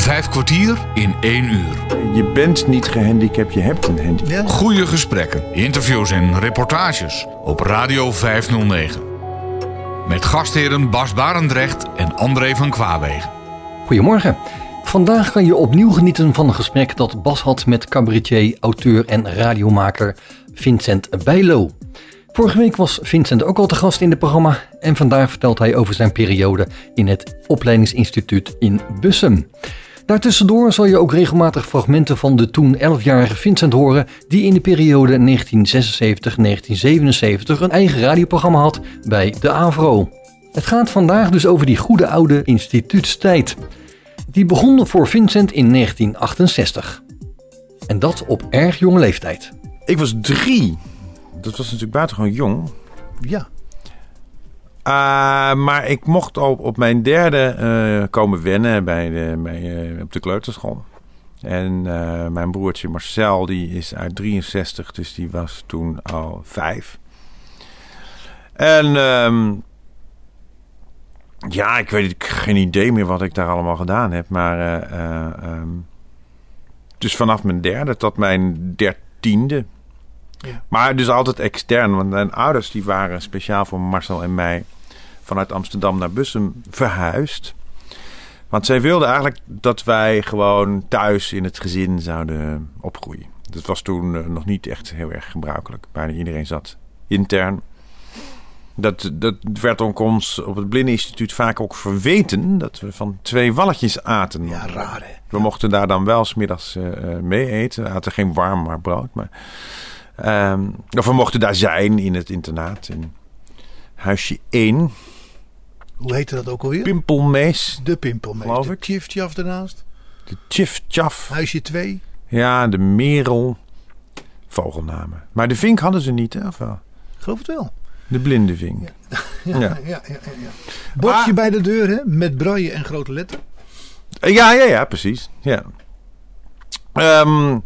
Vijf kwartier in één uur. Je bent niet gehandicapt, je hebt een handicap. Goede gesprekken, interviews en reportages op Radio 509. Met gastheren Bas Barendrecht en André van Kwaabegen. Goedemorgen. Vandaag kan je opnieuw genieten van een gesprek dat Bas had met cabaretier, auteur en radiomaker Vincent Bijlo. Vorige week was Vincent ook al te gast in het programma en vandaag vertelt hij over zijn periode in het opleidingsinstituut in Bussum. Daartussendoor zal je ook regelmatig fragmenten van de toen 11-jarige Vincent horen, die in de periode 1976-1977 een eigen radioprogramma had bij de AVRO. Het gaat vandaag dus over die goede oude instituutstijd. Die begon voor Vincent in 1968. En dat op erg jonge leeftijd. Ik was drie. Dat was natuurlijk buitengewoon jong. Ja. Uh, maar ik mocht op, op mijn derde uh, komen wennen bij de, bij, uh, op de kleuterschool. En mijn broertje Marcel, die is uit 63, dus die was toen al vijf. En um, ja, ik weet ik, geen idee meer wat ik daar allemaal gedaan heb. Maar um, dus vanaf mijn derde tot mijn dertiende ja. Maar dus altijd extern. Want mijn ouders die waren speciaal voor Marcel en mij vanuit Amsterdam naar Bussum verhuisd. Want zij wilden eigenlijk dat wij gewoon thuis in het gezin zouden opgroeien. Dat was toen uh, nog niet echt heel erg gebruikelijk. Bijna iedereen zat intern. Dat, dat werd ook ons op het Blindeninstituut vaak ook verweten dat we van twee walletjes aten. Ja, raar hè? We mochten daar dan wel smiddags uh, mee eten. We aten geen warm, maar brood. Maar Um, of we mochten daar zijn in het internaat. In huisje 1. Hoe heette dat ook alweer? Pimpelmees. De Pimpelmees. Geloof de ik. Daarnaast. De Tjiftjaf. Huisje 2. Ja, de Merel. Vogelnamen. Maar de vink hadden ze niet, hè? Of wel? Ik geloof het wel. De blinde vink. Ja, ja, ja. ja, ja, ja. Bordje ah. bij de deur, hè? Met braille en grote letter. Ja, ja, ja, precies. Ja. Um,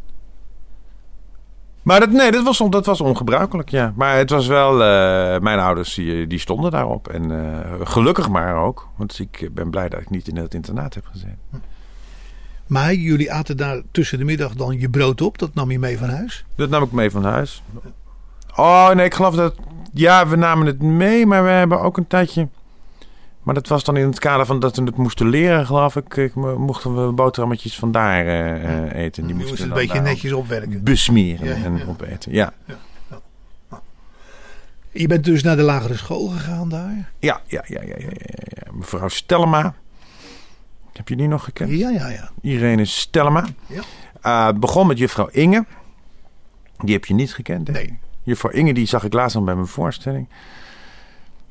maar dat, nee, dat was, dat was ongebruikelijk, ja. Maar het was wel... Uh, mijn ouders die, die stonden daarop. En uh, gelukkig maar ook. Want ik ben blij dat ik niet in het internaat heb gezeten. Maar jullie aten daar tussen de middag dan je brood op? Dat nam je mee van huis? Dat nam ik mee van huis. Oh, nee, ik geloof dat... Ja, we namen het mee, maar we hebben ook een tijdje... Maar dat was dan in het kader van dat we het moesten leren, geloof ik. ik mochten we boterhammetjes vandaar uh, eten. Die moesten een beetje netjes opwerken. Besmeren ja, en ja. opeten, ja. ja. Je bent dus naar de lagere school gegaan daar? Ja, ja, ja, ja, ja, ja. mevrouw Stellema. Heb je die nog gekend? Ja, ja, ja. Irene Stellema. Ja. Uh, begon met juffrouw Inge. Die heb je niet gekend, hè? Nee. Juffrouw Inge, die zag ik laatst al bij mijn voorstelling.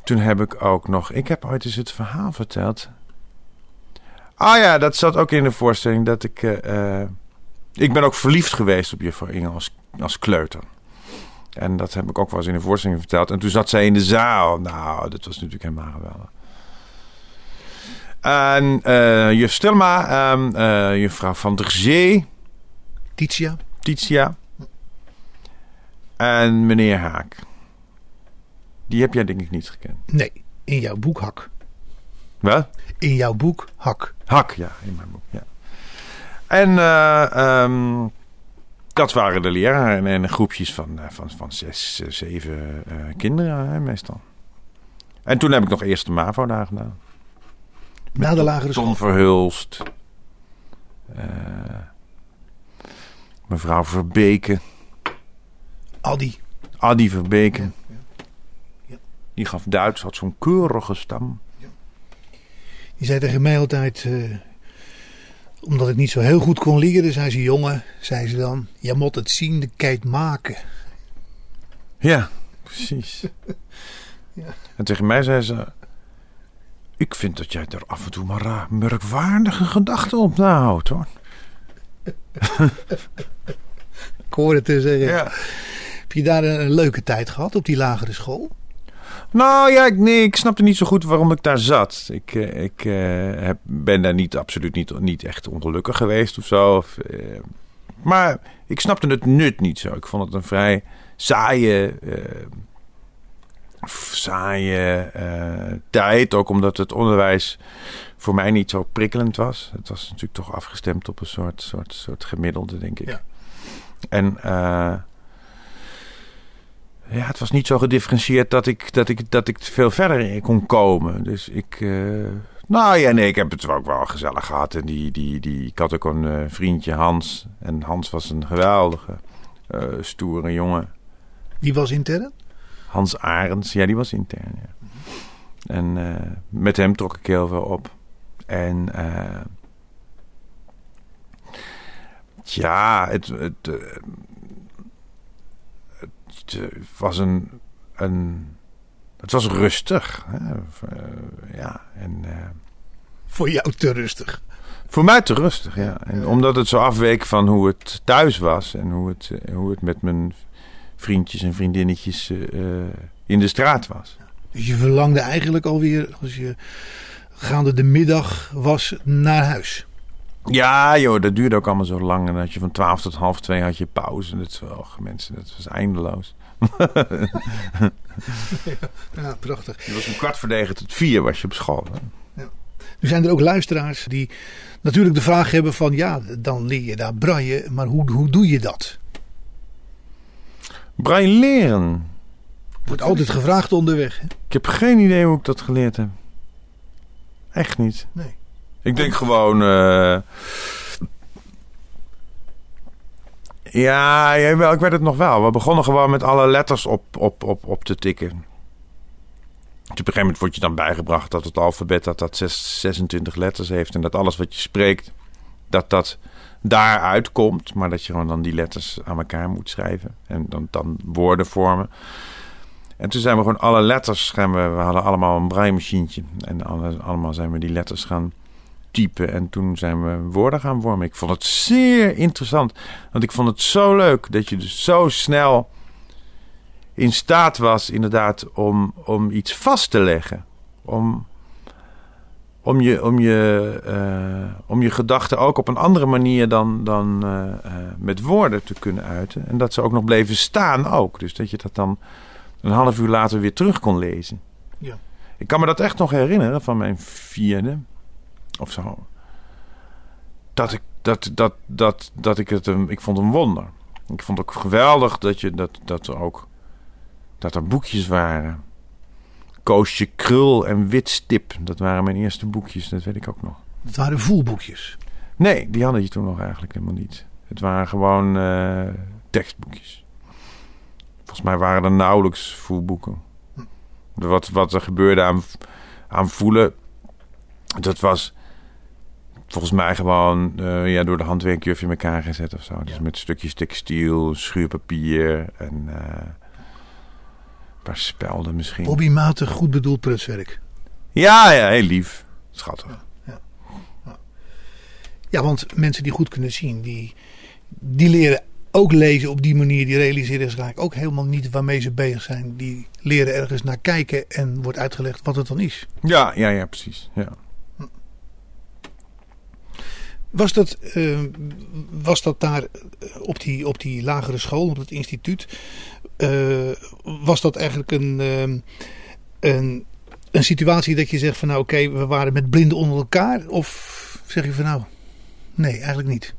Toen heb ik ook nog. Ik heb ooit eens het verhaal verteld. Ah ja, dat zat ook in de voorstelling dat ik. Uh, ik ben ook verliefd geweest op juffrouw Inge als, als kleuter. En dat heb ik ook wel eens in de voorstelling verteld. En toen zat zij in de zaal. Nou, dat was natuurlijk helemaal geweldig. En uh, juf Stelma, um, uh, juffrouw Van der Zee. Titia. Titia. En meneer Haak. Die heb jij denk ik niet gekend. Nee, in jouw boek Hak. Wat? In jouw boek Hak. Hak, ja, in mijn boek, ja. En uh, um, dat waren de leraren en, en groepjes van, uh, van, van zes, zeven uh, kinderen hè, meestal. En toen heb ik nog eerst de MAVO daar gedaan. Na de lagere school? Tom Verhulst. mevrouw Verbeke. Adi. Adi Verbeke. Ja. Die gaf Duits, had zo'n keurige stem. Ja. Die zei tegen mij altijd, uh, omdat ik niet zo heel goed kon leren, zei ze: Jongen, zei ze dan, je moet het zien, de kijk maken. Ja, precies. ja. En tegen mij zei ze: Ik vind dat jij er af en toe maar uh, merkwaardige gedachten op nahoudt hoor. ik hoor het te zeggen. Ja. Heb je daar een leuke tijd gehad op die lagere school? Nou ja, ik, nee, ik snapte niet zo goed waarom ik daar zat. Ik, ik uh, heb, ben daar niet, absoluut niet, niet echt ongelukkig geweest of zo. Of, uh, maar ik snapte het nut niet zo. Ik vond het een vrij saaie, uh, saaie eh, tijd. Ook omdat het onderwijs voor mij niet zo prikkelend was. Het was natuurlijk toch afgestemd op een soort, soort, soort gemiddelde, denk ik. Ja. En ja, het was niet zo gedifferentieerd dat ik, dat ik, dat ik veel verder kon komen. Dus ik. Uh, nou ja, nee, ik heb het ook wel gezellig gehad. En die, die, die, ik had ook een uh, vriendje, Hans. En Hans was een geweldige, stoere jongen. Die was intern? Hans Arends, ja, die was intern. Ja. En met hem trok ik heel veel op. En ja, het, het, het, was een, een. Het was rustig. Hè? Ja, en. Voor jou te rustig. Voor mij te rustig, ja. En omdat het zo afweek van hoe het thuis was en hoe het, hoe het met mijn vriendjes en vriendinnetjes uh, in de straat was. Dus je verlangde eigenlijk alweer, als je gaande de middag was, naar huis. Ja, joh, dat duurde ook allemaal zo lang. En dat je van 12 tot half twee had je pauze. Dat, oh, mensen, dat was eindeloos. ja, prachtig. Je was om kwart voor tot vier was je op school. Ja. Nu zijn er ook luisteraars die natuurlijk de vraag hebben van... ja, dan leer je daar braille, maar hoe, hoe doe je dat? Braille leren? Wordt altijd gevraagd onderweg. Hè? Ik heb geen idee hoe ik dat geleerd heb. Echt niet. Nee. Ik denk gewoon. Uh... Ja, ik weet het nog wel. We begonnen gewoon met alle letters op, op, op, op te tikken. Op een gegeven moment word je dan bijgebracht dat het alfabet dat dat 26 letters heeft. En dat alles wat je spreekt, dat dat daaruit komt. Maar dat je gewoon dan die letters aan elkaar moet schrijven. En dan, dan woorden vormen. En toen zijn we gewoon alle letters gaan we, we hadden allemaal een braaimachientje. En allemaal zijn we die letters gaan typen. En toen zijn we woorden gaan vormen. Ik vond het zeer interessant. Want ik vond het zo leuk dat je dus zo snel in staat was, inderdaad, om, om iets vast te leggen. Om, om je, om je, uh, om je gedachten ook op een andere manier dan, dan uh, uh, met woorden te kunnen uiten. En dat ze ook nog bleven staan ook. Dus dat je dat dan een half uur later weer terug kon lezen. Ja. Ik kan me dat echt nog herinneren van mijn vierde of zo. Dat ik, dat, dat, dat, dat ik het ik vond een wonder. Ik vond het ook geweldig dat, je, dat, dat er ook dat er boekjes waren. Koosje Krul en Witstip. Dat waren mijn eerste boekjes, dat weet ik ook nog. Dat waren voelboekjes? Nee, die hadden je toen nog eigenlijk helemaal niet. Het waren gewoon uh, tekstboekjes. Volgens mij waren er nauwelijks voelboeken. Hm. Wat, wat er gebeurde aan, aan voelen, dat was volgens mij gewoon uh, ja, door de handwerkjuf in elkaar gezet of zo. Dus met stukjes textiel, schuurpapier en uh, een paar spelden misschien. Hobbymatig goed bedoeld prutswerk. Ja, ja, heel lief. Schattig. Ja, ja. ja, want mensen die goed kunnen zien, die, die leren ook lezen op die manier. Die realiseren zich eigenlijk ook helemaal niet waarmee ze bezig zijn. Die leren ergens naar kijken en wordt uitgelegd wat het dan is. Ja, ja, ja, precies. Ja. Was dat, uh, was dat daar eh, op die, op die lagere school, op het instituut, uh, was dat eigenlijk een, een, een situatie dat je zegt van nou oké, we waren met blinden onder elkaar? Of zeg je van nou, nee, eigenlijk niet?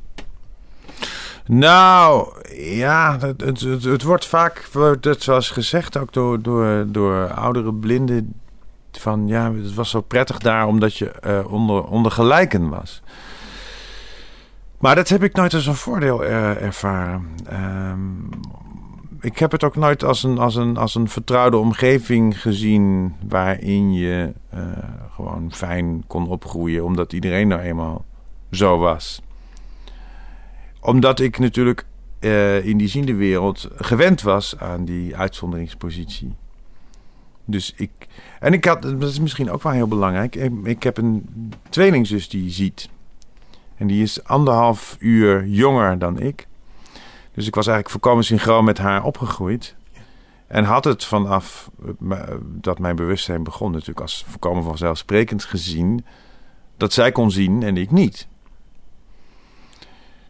Nou, ja, het, het, het, wordt vaak, het zoals gezegd ook door, door, door oudere blinden, van ja, het was zo prettig daar omdat je uh, onder, onder gelijken was. Maar dat heb ik nooit als een voordeel uh, ervaren. Um, ik heb het ook nooit als een, als, een, als een vertrouwde omgeving gezien waarin je uh, gewoon fijn kon opgroeien, omdat iedereen nou eenmaal zo was. Omdat ik natuurlijk uh, in die ziende wereld gewend was aan die uitzonderingspositie. Dus ik. En ik had, dat is misschien ook wel heel belangrijk. Ik, ik heb een tweelingzus die ziet. En die is anderhalf uur jonger dan ik. Dus ik was eigenlijk volkomen synchroon met haar opgegroeid. En had het vanaf dat mijn bewustzijn begon, natuurlijk als volkomen vanzelfsprekend gezien, dat zij kon zien en ik niet.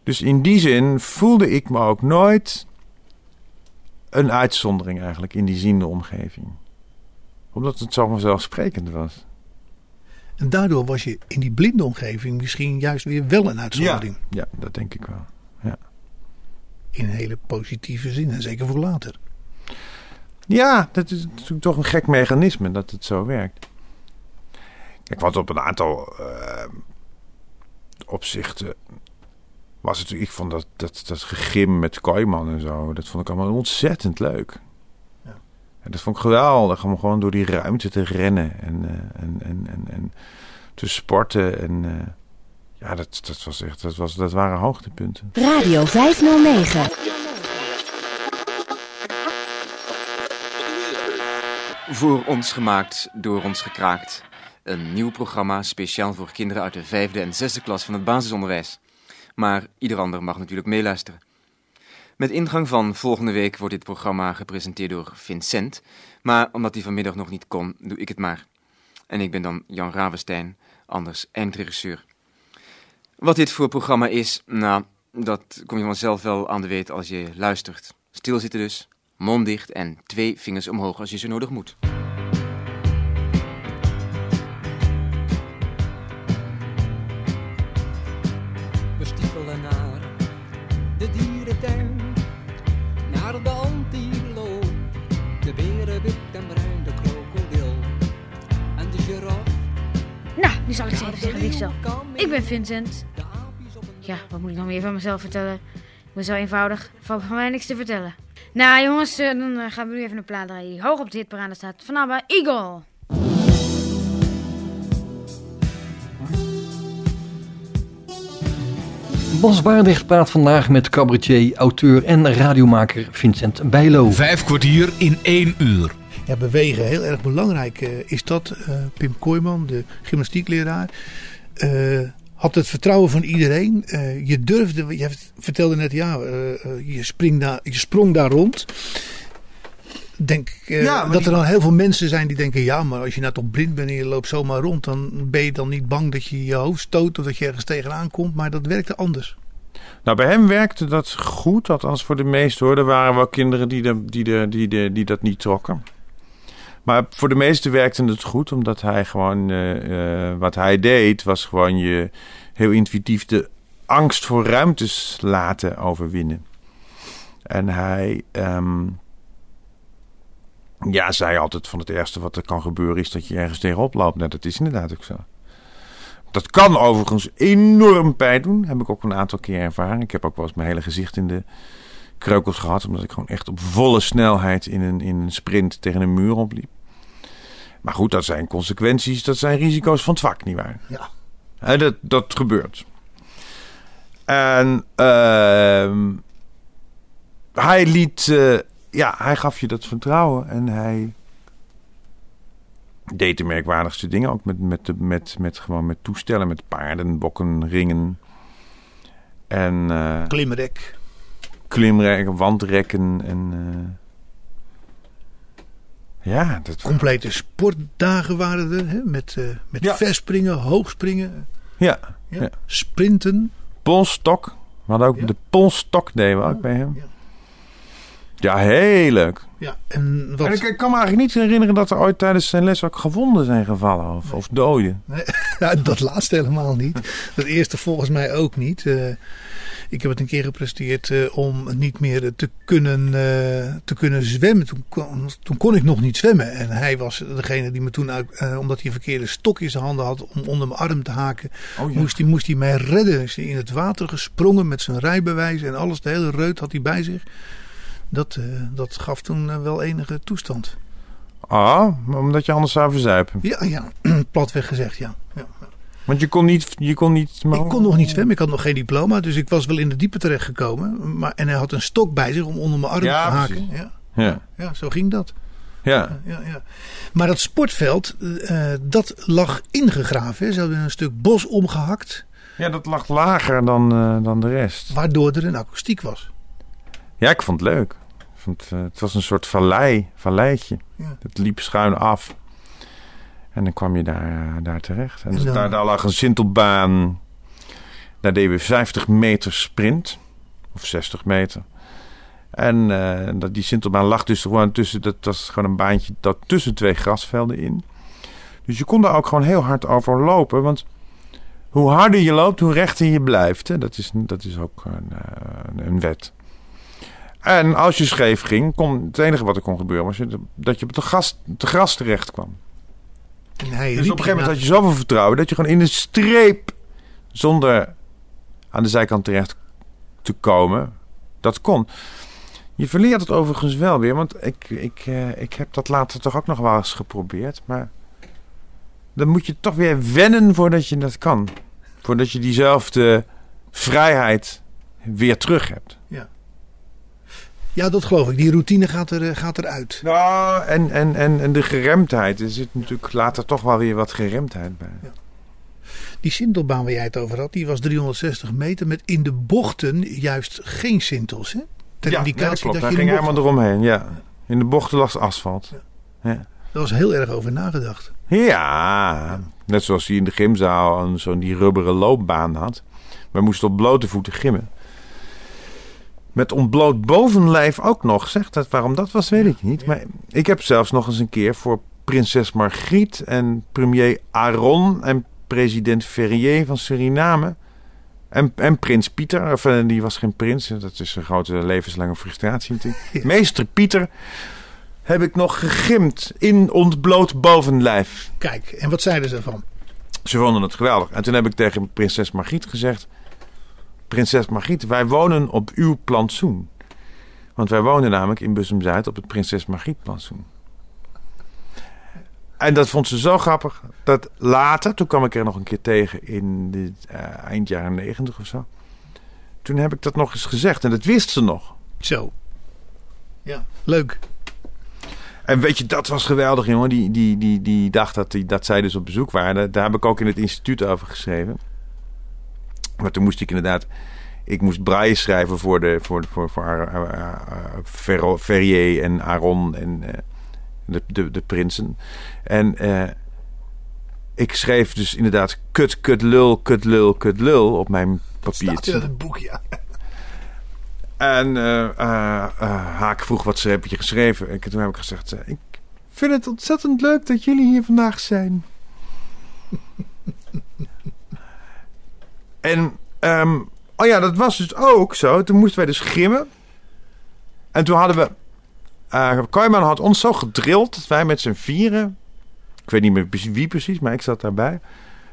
Dus in die zin voelde ik me ook nooit een uitzondering eigenlijk in die ziende omgeving. Omdat het zo vanzelfsprekend was. En daardoor was je in die blinde omgeving misschien juist weer wel een uitzondering. Ja, dat denk ik wel. Ja. In een hele positieve zin. En zeker voor later. Ja, dat is natuurlijk toch een gek mechanisme dat het zo werkt. Kijk, want op een aantal uh, opzichten was het ik vond dat, dat, dat gegim met Kooiman en zo, dat vond ik allemaal ontzettend leuk. En dat vond ik geweldig om gewoon door die ruimte te rennen en, uh, en, en, en, en, te sporten. En uh, ja, dat, dat was echt, dat, was, dat waren hoogtepunten. Radio 509. Voor ons gemaakt, door ons gekraakt. Een nieuw programma speciaal voor kinderen uit de vijfde en zesde klas van het basisonderwijs. Maar ieder ander mag natuurlijk meeluisteren. Met ingang van volgende week wordt dit programma gepresenteerd door Vincent. Maar omdat hij vanmiddag nog niet kon, doe ik het maar. En ik ben dan Jan Ravenstein, anders eindregisseur. Wat dit voor programma is, nou, dat kom je vanzelf wel aan de weet als je luistert. Stilzitten dus, mond dicht en twee vingers omhoog als je ze nodig moet. Zal ik even zeggen wie ik ben Vincent. Ja, wat moet ik nog meer van mezelf vertellen? Ik ben zo eenvoudig, valt van mij niks te vertellen. Nou jongens, eh, dan eh, gaan we nu even een plaat draaien die hoog op de hitparade staat. Van ABBA, Eagle. Bas Baardrecht praat vandaag met cabaretier, auteur en radiomaker Vincent Bijlo. Vijf kwartier in één uur. Ja, bewegen, heel erg belangrijk uh, is dat. Uh, Pim Kooijman, de gymnastiekleraar, uh, had het vertrouwen van iedereen. je durfde, je vertelde net, ja, je, spring daar, je sprong daar rond. Denk ja, dat er dan heel veel mensen zijn die denken: ja, maar als je nou toch blind bent en je loopt zomaar rond, dan ben je dan niet bang dat je je hoofd stoot of dat je ergens tegenaan komt. Maar dat werkte anders. Nou, bij hem werkte dat goed, althans voor de meesten hoor. Er waren wel kinderen die, de, die, de, die, de, die dat niet trokken. Maar voor de meesten werkte het goed, omdat hij gewoon, uh, uh, wat hij deed, was gewoon je heel intuïtief de angst voor ruimtes laten overwinnen. En hij, um, ja, zei altijd van het ergste wat er kan gebeuren is dat je ergens tegenop loopt. Nou, dat is inderdaad ook zo. Dat kan overigens enorm pijn doen. Heb ik ook een aantal keer ervaren. Ik heb ook wel eens mijn hele gezicht in de kreukels gehad. Omdat ik gewoon echt op volle snelheid in een, in een sprint tegen een muur opliep. Maar goed, dat zijn consequenties, dat zijn risico's van het vak, nietwaar? Ja. Dat, dat gebeurt. En uh, hij liet, uh, ja, hij gaf je dat vertrouwen en hij deed de merkwaardigste dingen ook met, met, met, met, gewoon met toestellen, met paarden, bokken, ringen. En, uh, klimrek. Klimrek, wandrekken en... Ja, dat... Complete sportdagen waren er, hè? met, uh, met ja. verspringen, hoogspringen. Ja. ja. ja. Sprinten. Polstok. We hadden ook de polstok deden we ook bij hem. Ja, heel leuk. Ja, en, wat... en ik, ik, kan me eigenlijk niet herinneren dat er ooit tijdens zijn les ook gewonden zijn gevallen of, nee. of doden. Nee, dat laatste helemaal niet. Dat eerste volgens mij ook niet. Uh, ik heb het een keer gepresteerd uh, om niet meer te kunnen, uh, te kunnen zwemmen. Toen kon, toen kon ik nog niet zwemmen. En hij was degene die me toen, uit, omdat hij een verkeerde stok in zijn handen had om onder mijn arm te haken, oh, ja. moest, hij, moest hij mij redden. Is hij in het water gesprongen met zijn rijbewijs en alles. De hele reut had hij bij zich. Dat, uh, dat gaf toen uh, wel enige toestand. Ah, omdat je anders zou verzuipen? Ja, ja. platweg gezegd, ja. ja. Want je kon niet... Je kon niet maar... Ik kon nog niet zwemmen. Ik had nog geen diploma. Dus ik was wel in de diepe terechtgekomen. Maar, en hij had een stok bij zich om onder mijn arm ja, te haken. Ja, ja. ja, zo ging dat. Ja. ja, ja. Maar dat sportveld, uh, dat lag ingegraven. Hè. Ze hadden een stuk bos omgehakt. Ja, dat lag lager dan, uh, dan de rest. Waardoor er een akoestiek was. Ja, ik vond het leuk. Het, uh, het was een soort vallei, valleitje. Ja. Het liep schuin af. En dan kwam je daar, uh, daar terecht. En, en dan... daar, daar lag een sintelbaan. Daar deden we 50 meter sprint. Of 60 meter. En eh, dat, die Sintelbaan lag dus gewoon tussen, dat was gewoon een baantje dat tussen twee grasvelden in. Dus je kon daar ook gewoon heel hard over lopen. Want hoe harder je loopt, hoe rechter je blijft. Hè? Dat, is, dat is ook een, eh, een wet. En als je scheef ging, kon, het enige wat er kon gebeuren was dat je op het gras, terecht kwam. Dus op een gegeven moment je had je zoveel vertrouwen dat je gewoon in een streep zonder aan de zijkant terecht te komen, dat kon. Je verleert het overigens wel weer, want ik, ik, eh, ik heb dat later toch ook nog wel eens geprobeerd. Maar dan moet je toch weer wennen voordat je dat kan. Voordat je diezelfde vrijheid weer terug hebt. Ja, dat geloof ik. Die routine gaat, er, eh, gaat eruit. Nou, en, en, en, en de geremdheid. Er zit natuurlijk later toch wel weer wat geremdheid bij. Die sintelbaan waar jij het over had, die was 360 meter met in de bochten juist geen sintels. Hè? Ter ja, indicatie dat klopt. dat Daar je ging helemaal eromheen. Ja. In de bochten lag asfalt. Ja. Daar was heel erg over nagedacht. Ja, net zoals hij in de gymzaal zo'n die rubberen loopbaan had. We moesten op blote voeten gimmen. Met ontbloot bovenlijf ook nog. Zeg dat waarom dat was, weet ik niet. Maar ik heb zelfs nog eens een keer voor prinses Margriet en premier Aron en president Ferrier van Suriname. En, en prins Pieter, of eh, die was geen prins, dat is een grote levenslange frustratie natuurlijk. Meester Pieter heb ik nog gegimd in ontbloot bovenlijf. Kijk, en wat zeiden ze ervan? Ze vonden het geweldig. En toen heb ik tegen prinses Margriet gezegd... Prinses Margriet, wij wonen op uw plantsoen. Want wij wonen namelijk in Bussum-Zuid op het Prinses Margriet plantsoen. En dat vond ze zo grappig. Dat later, toen kwam ik er nog een keer tegen in de eh, eind jaren negentig of zo. Toen heb ik dat nog eens gezegd. En dat wist ze nog. Zo. Ja, leuk. En weet je, dat was geweldig, jongen. Die, die, die, die dag dat, die, dat zij dus op bezoek waren. Daar heb ik ook in het instituut over geschreven. Maar toen moest ik inderdaad... Ik moest braille schrijven voor, de, voor, voor, voor uh, Ferrier en Aaron en eh, de, de, de prinsen. En ik schreef dus inderdaad kut, kut, lul, kut, lul, kut, lul op mijn Staat in papiertje. het boek, ja. En Haak vroeg wat ze heb je geschreven. En toen heb ik gezegd: Ik vind het ontzettend leuk dat jullie hier vandaag zijn. En, ehm, oh ja, dat was dus ook zo. Toen moesten wij dus grimmen. En toen hadden we. eh Kooijman had ons zo gedrild dat wij met z'n vieren. Ik weet niet meer wie precies, maar ik zat daarbij.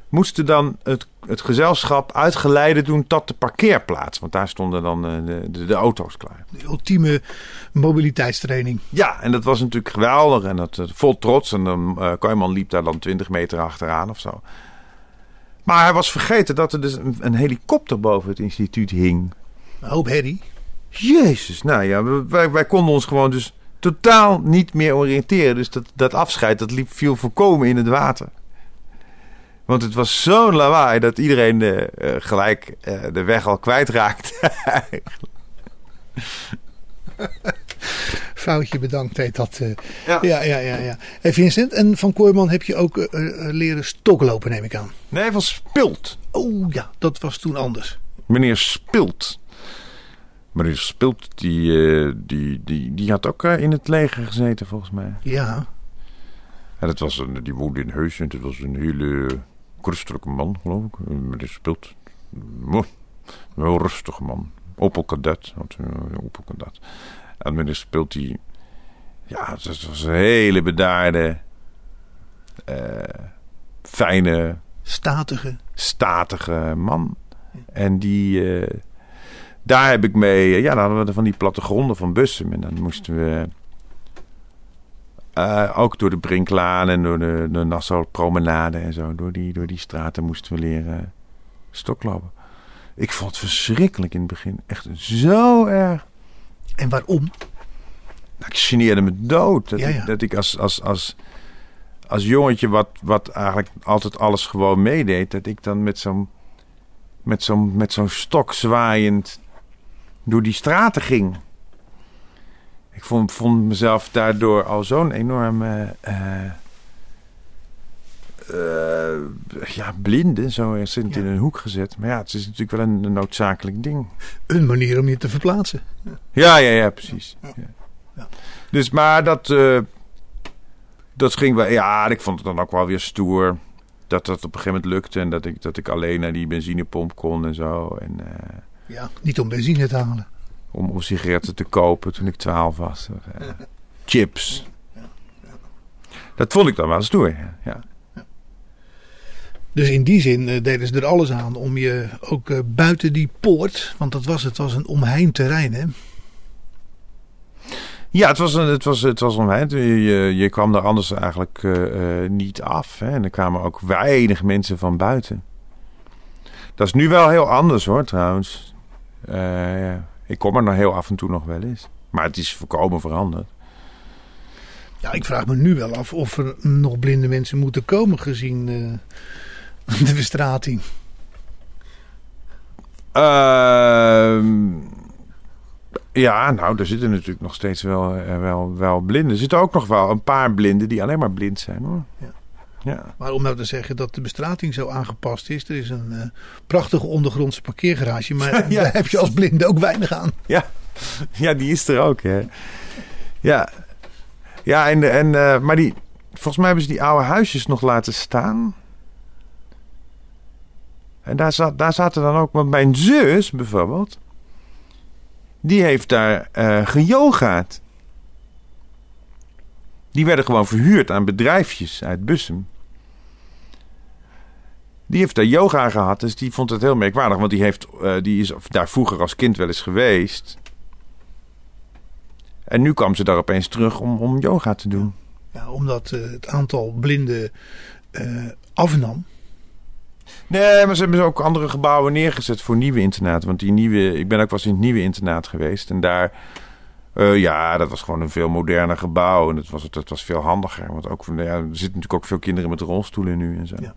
Moesten dan het, het gezelschap uitgeleide doen tot de parkeerplaats. Want daar stonden dan eh, de, de, de auto's klaar. De ultieme mobiliteitstraining. Ja, en dat was natuurlijk geweldig. En dat, eh, vol trots. En dan Kooijman liep daar dan 20 meter achteraan of zo. Maar hij was vergeten dat er dus een, een helikopter boven het instituut hing. Een hoop herrie. Jezus, nou ja, wij, wij konden ons gewoon dus totaal niet meer oriënteren. Dus dat, dat afscheid, dat liep, viel volkomen in het water. Want het was zo'n lawaai dat iedereen eh, eh, gelijk eh, de weg al kwijtraakte. Foutje bedankt heet dat. eh. Ja. ja, ja, ja. ja. Hey Vincent, en van Kooijman heb je ook eh, eh, leren stoklopen, neem ik aan. nee, van Spilt. Oh ja, dat was toen anders. Meneer Spilt. Meneer Spilt, die, eh, die, die, die had ook in het leger gezeten, volgens mij. Ja, En dat was een, die woonde in Heusden. Het was een hele christelijke man, geloof ik. Meneer Spilt. Heel rustige man. Opel Cadet. Opel Cadet. En meneer Spilt, die... Ja, dat was een hele bedaarde... eh, fijne, statige. statige man. En die, eh, daar heb ik mee, ja, dan hadden we van die plattegronden van Bussum. En dan moesten we eh, ook door de Brinklaan en door de, de Nassau Promenade en zo. Door die, door die straten moesten we leren stoklopen. Ik vond het verschrikkelijk in het begin. Echt zo erg. En waarom? Nou, ik geneerde me dood. Dat, Ja, ja. Ik, dat ik als, als, als, als jongetje wat, wat eigenlijk altijd alles gewoon meedeed... dat ik dan met zo'n met zo'n met zo'n stok zwaaiend door die straten ging. Ik vond, vond mezelf daardoor al zo'n enorme... eh, eh, ja, blinden, zo zit het Ja. in een hoek gezet. Maar ja, het is natuurlijk wel een, een noodzakelijk ding. Een manier om je te verplaatsen. Ja, ja, ja, precies. Ja. Dus, maar dat, eh, dat ging wel, ja, ik vond het dan ook wel weer stoer. Dat dat op een gegeven moment lukte en dat ik, dat ik alleen naar die benzinepomp kon en zo. En eh, Ja, niet om benzine te halen. om, om sigaretten te kopen toen ik 12 was. Chips. Dat vond ik dan wel stoer, ja. Dus in die zin eh, deden ze er alles aan om je ook eh, buiten die poort, want dat was het, was een omheind terrein hè. Ja, het was, een, het was, het was omheind. Je, je, je kwam daar anders eigenlijk eh, niet af. Hè? En er kwamen ook weinig mensen van buiten. Dat is nu wel heel anders hoor, trouwens. Ja. Ik kom er nog heel af en toe nog wel eens. Maar het is volkomen veranderd. Ja, ik vraag me nu wel af of er nog blinde mensen moeten komen gezien de bestrating. Ehm, ja, nou, er zitten natuurlijk nog steeds wel, eh, wel, wel blinden. Er zitten ook nog wel een paar blinden die alleen maar blind zijn hoor. Ja. Ja. Maar om nou te zeggen dat de bestrating zo aangepast is, er is een eh, prachtige ondergrondse parkeergarage, maar Ja. daar heb je als blinde ook weinig aan. Ja, ja die is er ook, hè. Ja, ja en, en, eh, maar die, volgens mij hebben ze die oude huisjes nog laten staan. En daar, zat, daar zaten dan ook, want mijn zus bijvoorbeeld, die heeft daar eh geyogaat. Die werden gewoon verhuurd aan bedrijfjes uit Bussum. Die heeft daar yoga gehad, dus die vond het heel merkwaardig. Want die, heeft, eh, die is daar vroeger als kind wel eens geweest. En nu kwam ze daar opeens terug om, om yoga te doen. Ja, omdat eh, het aantal blinden afnam. Nee, maar ze hebben ook andere gebouwen neergezet voor nieuwe internaten. Want die nieuwe, ik ben ook wel eens in het nieuwe internaat geweest. En daar, eh, ja, dat was gewoon een veel moderner gebouw. En dat was, dat was veel handiger. Want ook, van, ja, er zitten natuurlijk ook veel kinderen met rolstoelen nu en zo. Ja.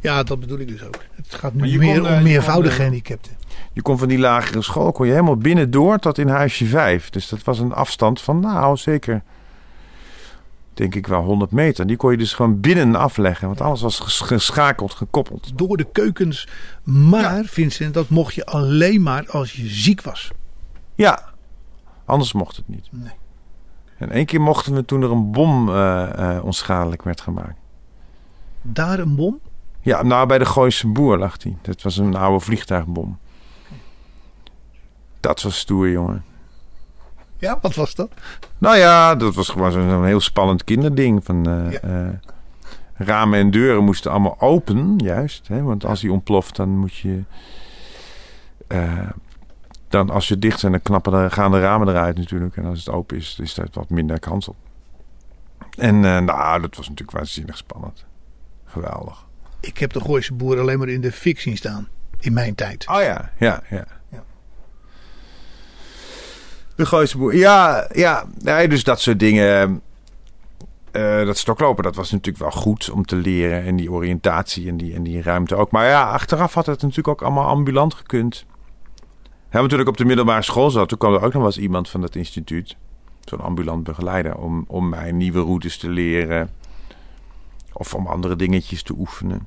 Ja, dat bedoel ik dus ook. Het gaat nu meer kon, eh, om je meervoudige eh, gehandicapten. Je kon van die lagere school, kon je helemaal binnen door tot in huisje 5. Dus dat was een afstand van, nou zeker, denk ik wel 100 meter. Die kon je dus gewoon binnen afleggen. Want alles was ges- geschakeld, gekoppeld. Door de keukens. Maar, Vincent, dat mocht je alleen maar als je ziek was. Ja, anders mocht het niet. Nee. En één keer mochten we toen er een bom eh, eh, onschadelijk werd gemaakt. Daar een bom. Ja, nou bij de Gooise Boer lag die. Dat was een oude vliegtuigbom. Dat was stoer, jongen. Ja, wat was dat? Nou ja, dat was gewoon zo'n heel spannend kinderding. Van, eh, Ja. eh, ramen en deuren moesten allemaal open, juist. Hè? Want als die ontploft, dan moet je... eh, dan als je dicht zijn, dan knappen de, gaan de ramen eruit natuurlijk. En als het open is, is er wat minder kans op. En nou, dat was natuurlijk waanzinnig spannend. Geweldig. Ik heb de Gooise boer alleen maar in de fik zien staan. In mijn tijd. Oh ja, ja, ja. Ja. De Gooise boer. Ja, ja. Nee, dus dat soort dingen. Eh, dat stoklopen, dat was natuurlijk wel goed om te leren. En die oriëntatie en die, en die ruimte ook. Maar ja, achteraf had het natuurlijk ook allemaal ambulant gekund. Hè, want toen ik op de middelbare school zat, toen kwam er ook nog wel eens iemand van dat instituut. Zo'n ambulant begeleider. Om, om mij nieuwe routes te leren. Of om andere dingetjes te oefenen.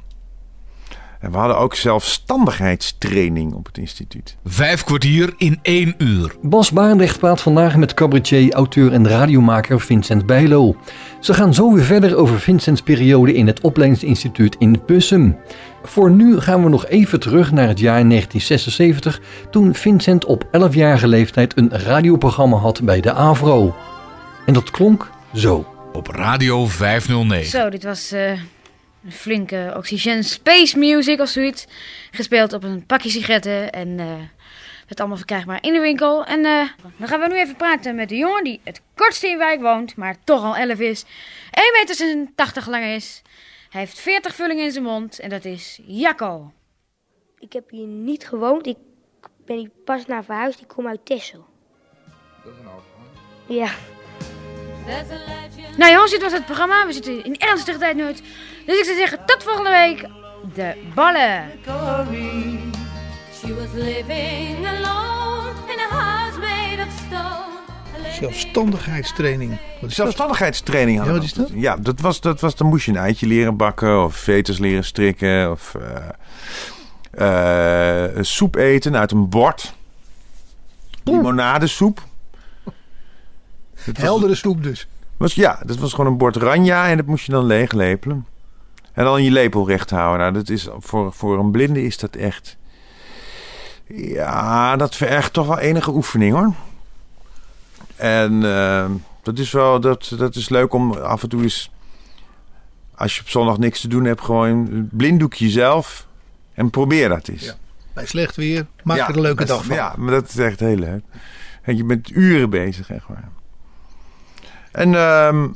En we hadden ook zelfstandigheidstraining op het instituut. Vijf kwartier in één uur. Bas Barendrecht praat vandaag met cabaretier, auteur en radiomaker Vincent Bijlo. Ze gaan zo weer verder over Vincents periode in het opleidingsinstituut in Bussum. Voor nu gaan we nog even terug naar het jaar 1976, toen Vincent op 11-jarige leeftijd een radioprogramma had bij de AVRO. En dat klonk zo. Op Radio 509. Zo, dit was eh, een flinke Oxygen Space Music of zoiets. Gespeeld op een pakje sigaretten en eh het allemaal verkrijgbaar in de winkel. En eh, dan gaan we nu even praten met de jongen die het kortste in wijk woont, maar toch al 11 is. 1,80 meter lang is. Hij heeft 40 vullingen in zijn mond en dat is Jacco. Ik heb hier niet gewoond. Ik ben hier pas naar verhuisd. Ik kom uit Texel. Dat is een Ja. Nou jongens, dit was het programma. We zitten in ernstige tijdnood. Dus ik zou zeggen, tot volgende week. De ballen. Zelfstandigheidstraining. Wat is? Zelfstandigheidstraining hadden Ja, we wat is dat? Ja, dat was, dat was, dan moest je een eitje leren bakken of veters leren strikken of eh, eh, soep eten uit een bord. Limonadesoep. Heldere soep dus. was, ja, dat was gewoon een bord ranja en dat moest je dan leeglepelen. En dan je lepel recht houden. Nou, dat is, voor, voor een blinde is dat echt... Ja, dat vergt toch wel enige oefening hoor. En eh, dat is wel dat, dat is leuk om af en toe eens... Als je op zondag niks te doen hebt, gewoon een blinddoekje zelf. En probeer dat eens. Ja. Bij slecht weer, maak Ja, er een leuke dag van. Ja, maar dat is echt heel leuk. En je bent uren bezig, echt waar. En ehm,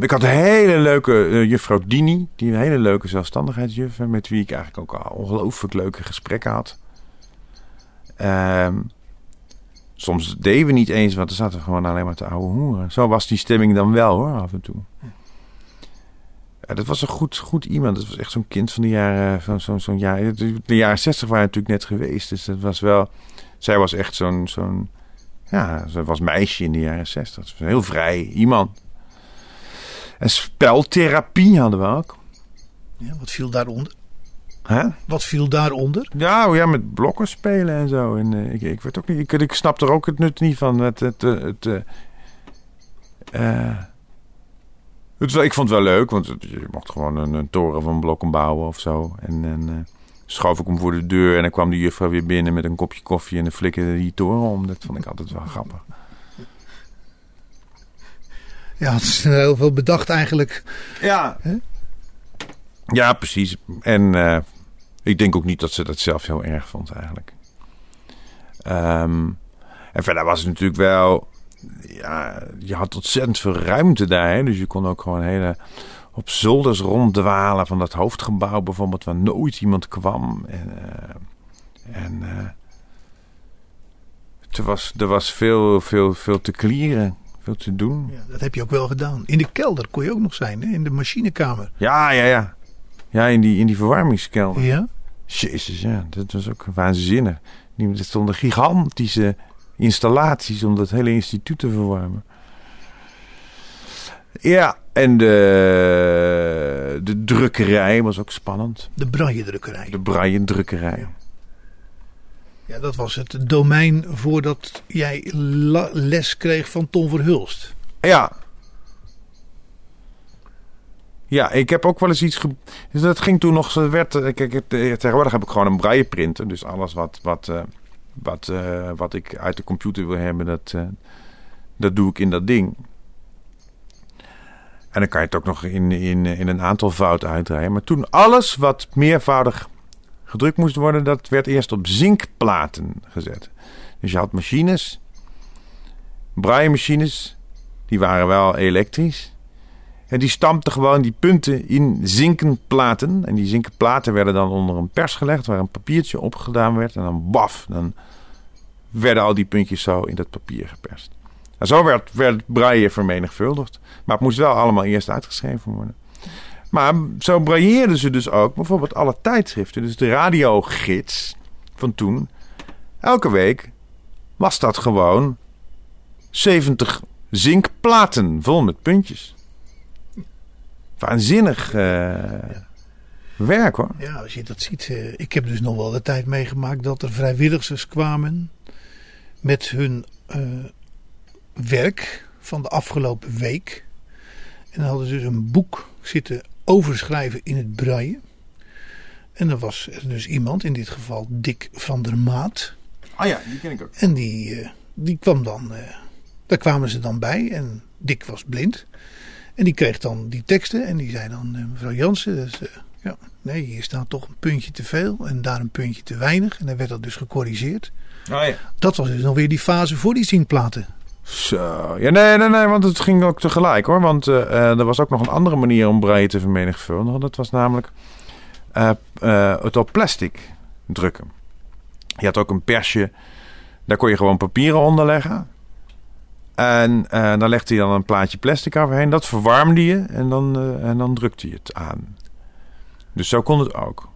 ik had een hele leuke eh, juffrouw Dini. Die een hele leuke zelfstandigheidsjuf. Met wie ik eigenlijk ook al ongelooflijk leuke gesprekken had. Ehm, soms deden we niet eens, want er zaten gewoon alleen maar te ouwe hoeren. Zo was die stemming dan wel hoor, af en toe. Ja, dat was een goed, goed iemand. Dat was echt zo'n kind van de jaren, van zo'n zo'n jaar. De jaren 60 waren natuurlijk net geweest. Dus dat was wel. Zij was echt zo'n. zo'n ja, ze was meisje in de jaren 60. Dat was een heel vrij iemand. En speltherapie hadden we ook. Ja, wat viel daaronder? Hè? Wat viel daaronder? Ja, oh ja, met blokken spelen en zo. En eh, ik, ik weet ook niet. Ik, ik snap er ook het nut niet van. Het, het, eh, het, eh, het, wel- ik vond het wel leuk, want je mocht gewoon een, een toren van blokken bouwen of zo. En, en schoof ik hem voor de deur en dan kwam de juffrouw weer binnen met een kopje koffie en dan flikkerde die toren om. Dat vond ik altijd wel grappig. Ja, het is heel veel bedacht eigenlijk. Ja. Hè? Ja, precies. En eh, ik denk ook niet dat ze dat zelf heel erg vond eigenlijk. Ehm, en verder was het natuurlijk wel... Ja, je had ontzettend veel ruimte daar. Hè? Dus je kon ook gewoon hele... Op zolders ronddwalen van dat hoofdgebouw bijvoorbeeld... waar nooit iemand kwam. En, eh, en eh, er, was, er was veel, veel, veel te klieren. Veel te doen. Ja, dat heb je ook wel gedaan. In de kelder kon je ook nog zijn, hè? in de machinekamer. Ja, ja, ja. Ja, in die, in die verwarmingskelder. Ja? Jezus, ja, dat was ook waanzinnig. Er stonden gigantische installaties om dat hele instituut te verwarmen. Ja, en de, de drukkerij was ook spannend. De braille-drukkerij. De braille-drukkerij. Ja, dat was het domein voordat jij les kreeg van Tom Verhulst. Ja. Ja, ik heb ook wel eens iets... Dus dat ging toen nog... Werd, eh, kijk, eh, tegenwoordig heb ik gewoon een braille printer. Dus alles wat, wat, eh, wat, wat ik uit de computer wil hebben, dat, dat doe ik in dat ding. En dan kan je het ook nog in, in, in een aantal fouten uitdraaien. Maar toen alles wat meervoudig gedrukt moest worden, dat werd eerst op zinkplaten gezet. Dus je had machines, braille machines, die waren wel elektrisch. En die stampten gewoon die punten in zinkenplaten. En die zinkenplaten werden dan onder een pers gelegd, waar een papiertje opgedaan werd. En dan baf, dan werden al die puntjes zo in dat papier geperst. En zo werd, werd braille vermenigvuldigd. Maar het moest wel allemaal eerst uitgeschreven worden. Maar zo brailleerden ze dus ook bijvoorbeeld alle tijdschriften. Dus de radiogids van toen. Elke week was dat gewoon 70 zinkplaten vol met puntjes. Waanzinnig eh, werk hoor. Ja, als je dat ziet. eh, ik heb dus nog wel de tijd meegemaakt dat er vrijwilligers kwamen met hun eh, werk van de afgelopen week. En dan hadden ze dus een boek zitten overschrijven in het braille. En dan was er dus iemand, in dit geval Dick van der Maat. Ah ja, die ken ik ook. En die, eh, die kwam dan, eh, daar kwamen ze dan bij. En Dick was blind. En die kreeg dan die teksten. En die zei dan, eh, mevrouw Jansen, dus, ja, nee, hier staat toch een puntje te veel. En daar een puntje te weinig. En dan werd dat dus gecorrigeerd. Ah ja. Dat was dus nog weer die fase voor die zienplaten. Zo. Ja, nee, nee, nee, want het ging ook tegelijk hoor. Want eh, eh, er was ook nog een andere manier om braille te vermenigvuldigen. Dat was namelijk eh, het op plastic drukken. Je had ook een persje. Daar kon je gewoon papieren onder leggen. En dan legde je dan een plaatje plastic overheen. Dat verwarmde je en dan, en dan drukte je het aan. Dus zo kon het ook.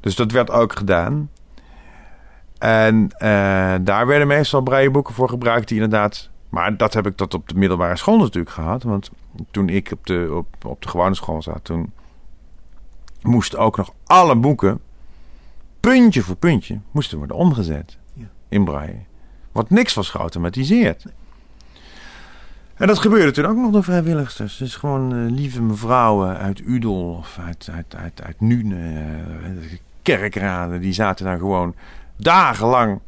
Dus dat werd ook gedaan. En daar werden meestal brailleboeken voor gebruikt die inderdaad Maar dat heb ik tot op de middelbare school natuurlijk gehad. Want toen ik op de, op, op de gewone school zat, toen moesten ook nog alle boeken, puntje voor puntje, moesten worden omgezet Ja. in braille. Want niks was geautomatiseerd. En dat gebeurde toen ook nog door vrijwilligers. Dus gewoon eh, lieve mevrouwen uit Udel of uit, uit, uit, uit Nune, eh, kerkraden, die zaten daar gewoon dagenlang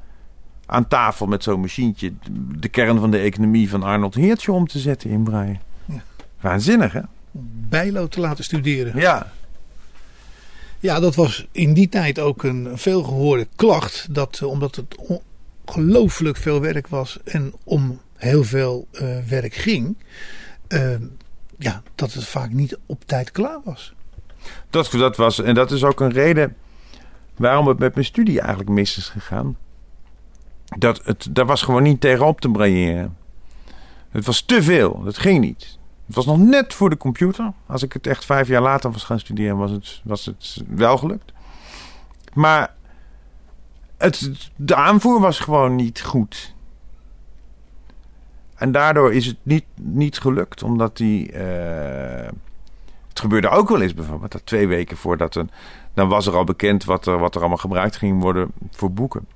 aan tafel met zo'n machientje de kern van de economie van Arnold Heertje om te zetten in braille. Ja. Waanzinnig, hè? Bijlo te laten studeren. Ja. Ja, dat was in die tijd ook een veelgehoorde klacht. Dat, eh, omdat het ongelooflijk veel werk was en om heel veel eh, werk ging, eh, ja, dat het vaak niet op tijd klaar was. Dat, dat was, en dat is ook een reden waarom het met mijn studie eigenlijk mis is gegaan. Dat het, daar was gewoon niet tegenop te brailleren. Het was te veel, dat ging niet. Het was nog net voor de computer. Als ik het echt vijf jaar later was gaan studeren, was het, was het wel gelukt. Maar het, de aanvoer was gewoon niet goed. En daardoor is het niet, niet gelukt, omdat die. eh, het gebeurde ook wel eens bijvoorbeeld dat twee weken voordat een. Dan was er al bekend wat er, wat er allemaal gebruikt ging worden voor boeken.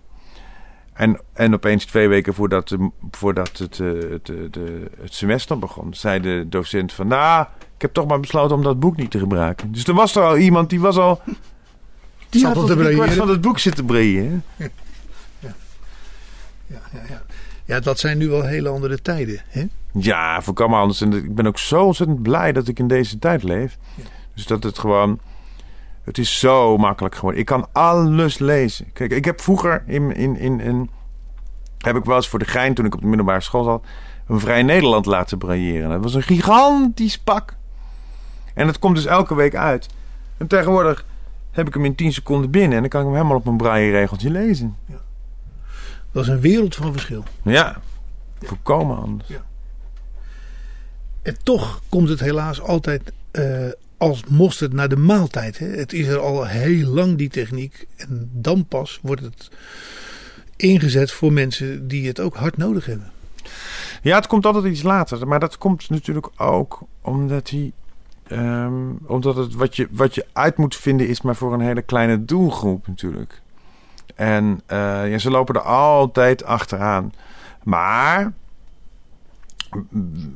En, en opeens twee weken voordat, de, voordat het, eh, het, eh, het semester begon, zei de docent van... Nou, ik heb toch maar besloten om dat boek niet te gebruiken. Dus er was er al iemand die was al... Die Zat had al kwart van het boek zitten breien. Ja, ja, ja. ja, dat zijn nu wel hele andere tijden. Hè? Ja, voorkomen anders. En ik ben ook zo ontzettend blij dat ik in deze tijd leef. Dus dat het gewoon... Het is zo makkelijk geworden. Ik kan alles lezen. Kijk, ik heb vroeger in, in, in, in heb ik wel eens voor de gein, toen ik op de middelbare school zat, een Vrij Nederland laten brailleren. Dat was een gigantisch pak. En dat komt dus elke week uit. En tegenwoordig heb ik hem in 10 seconden binnen en dan kan ik hem helemaal op een braille regeltje lezen. Dat is een wereld van verschil. Ja, volkomen anders. En toch komt het helaas altijd eh, als mosterd naar de maaltijd. Hè? Het is er al heel lang die techniek. En dan pas wordt het ingezet voor mensen die het ook hard nodig hebben. Ja, het komt altijd iets later. Maar dat komt natuurlijk ook omdat hij. ehm, omdat het wat je, wat je uit moet vinden is maar voor een hele kleine doelgroep natuurlijk. En eh, ja, ze lopen er altijd achteraan. Maar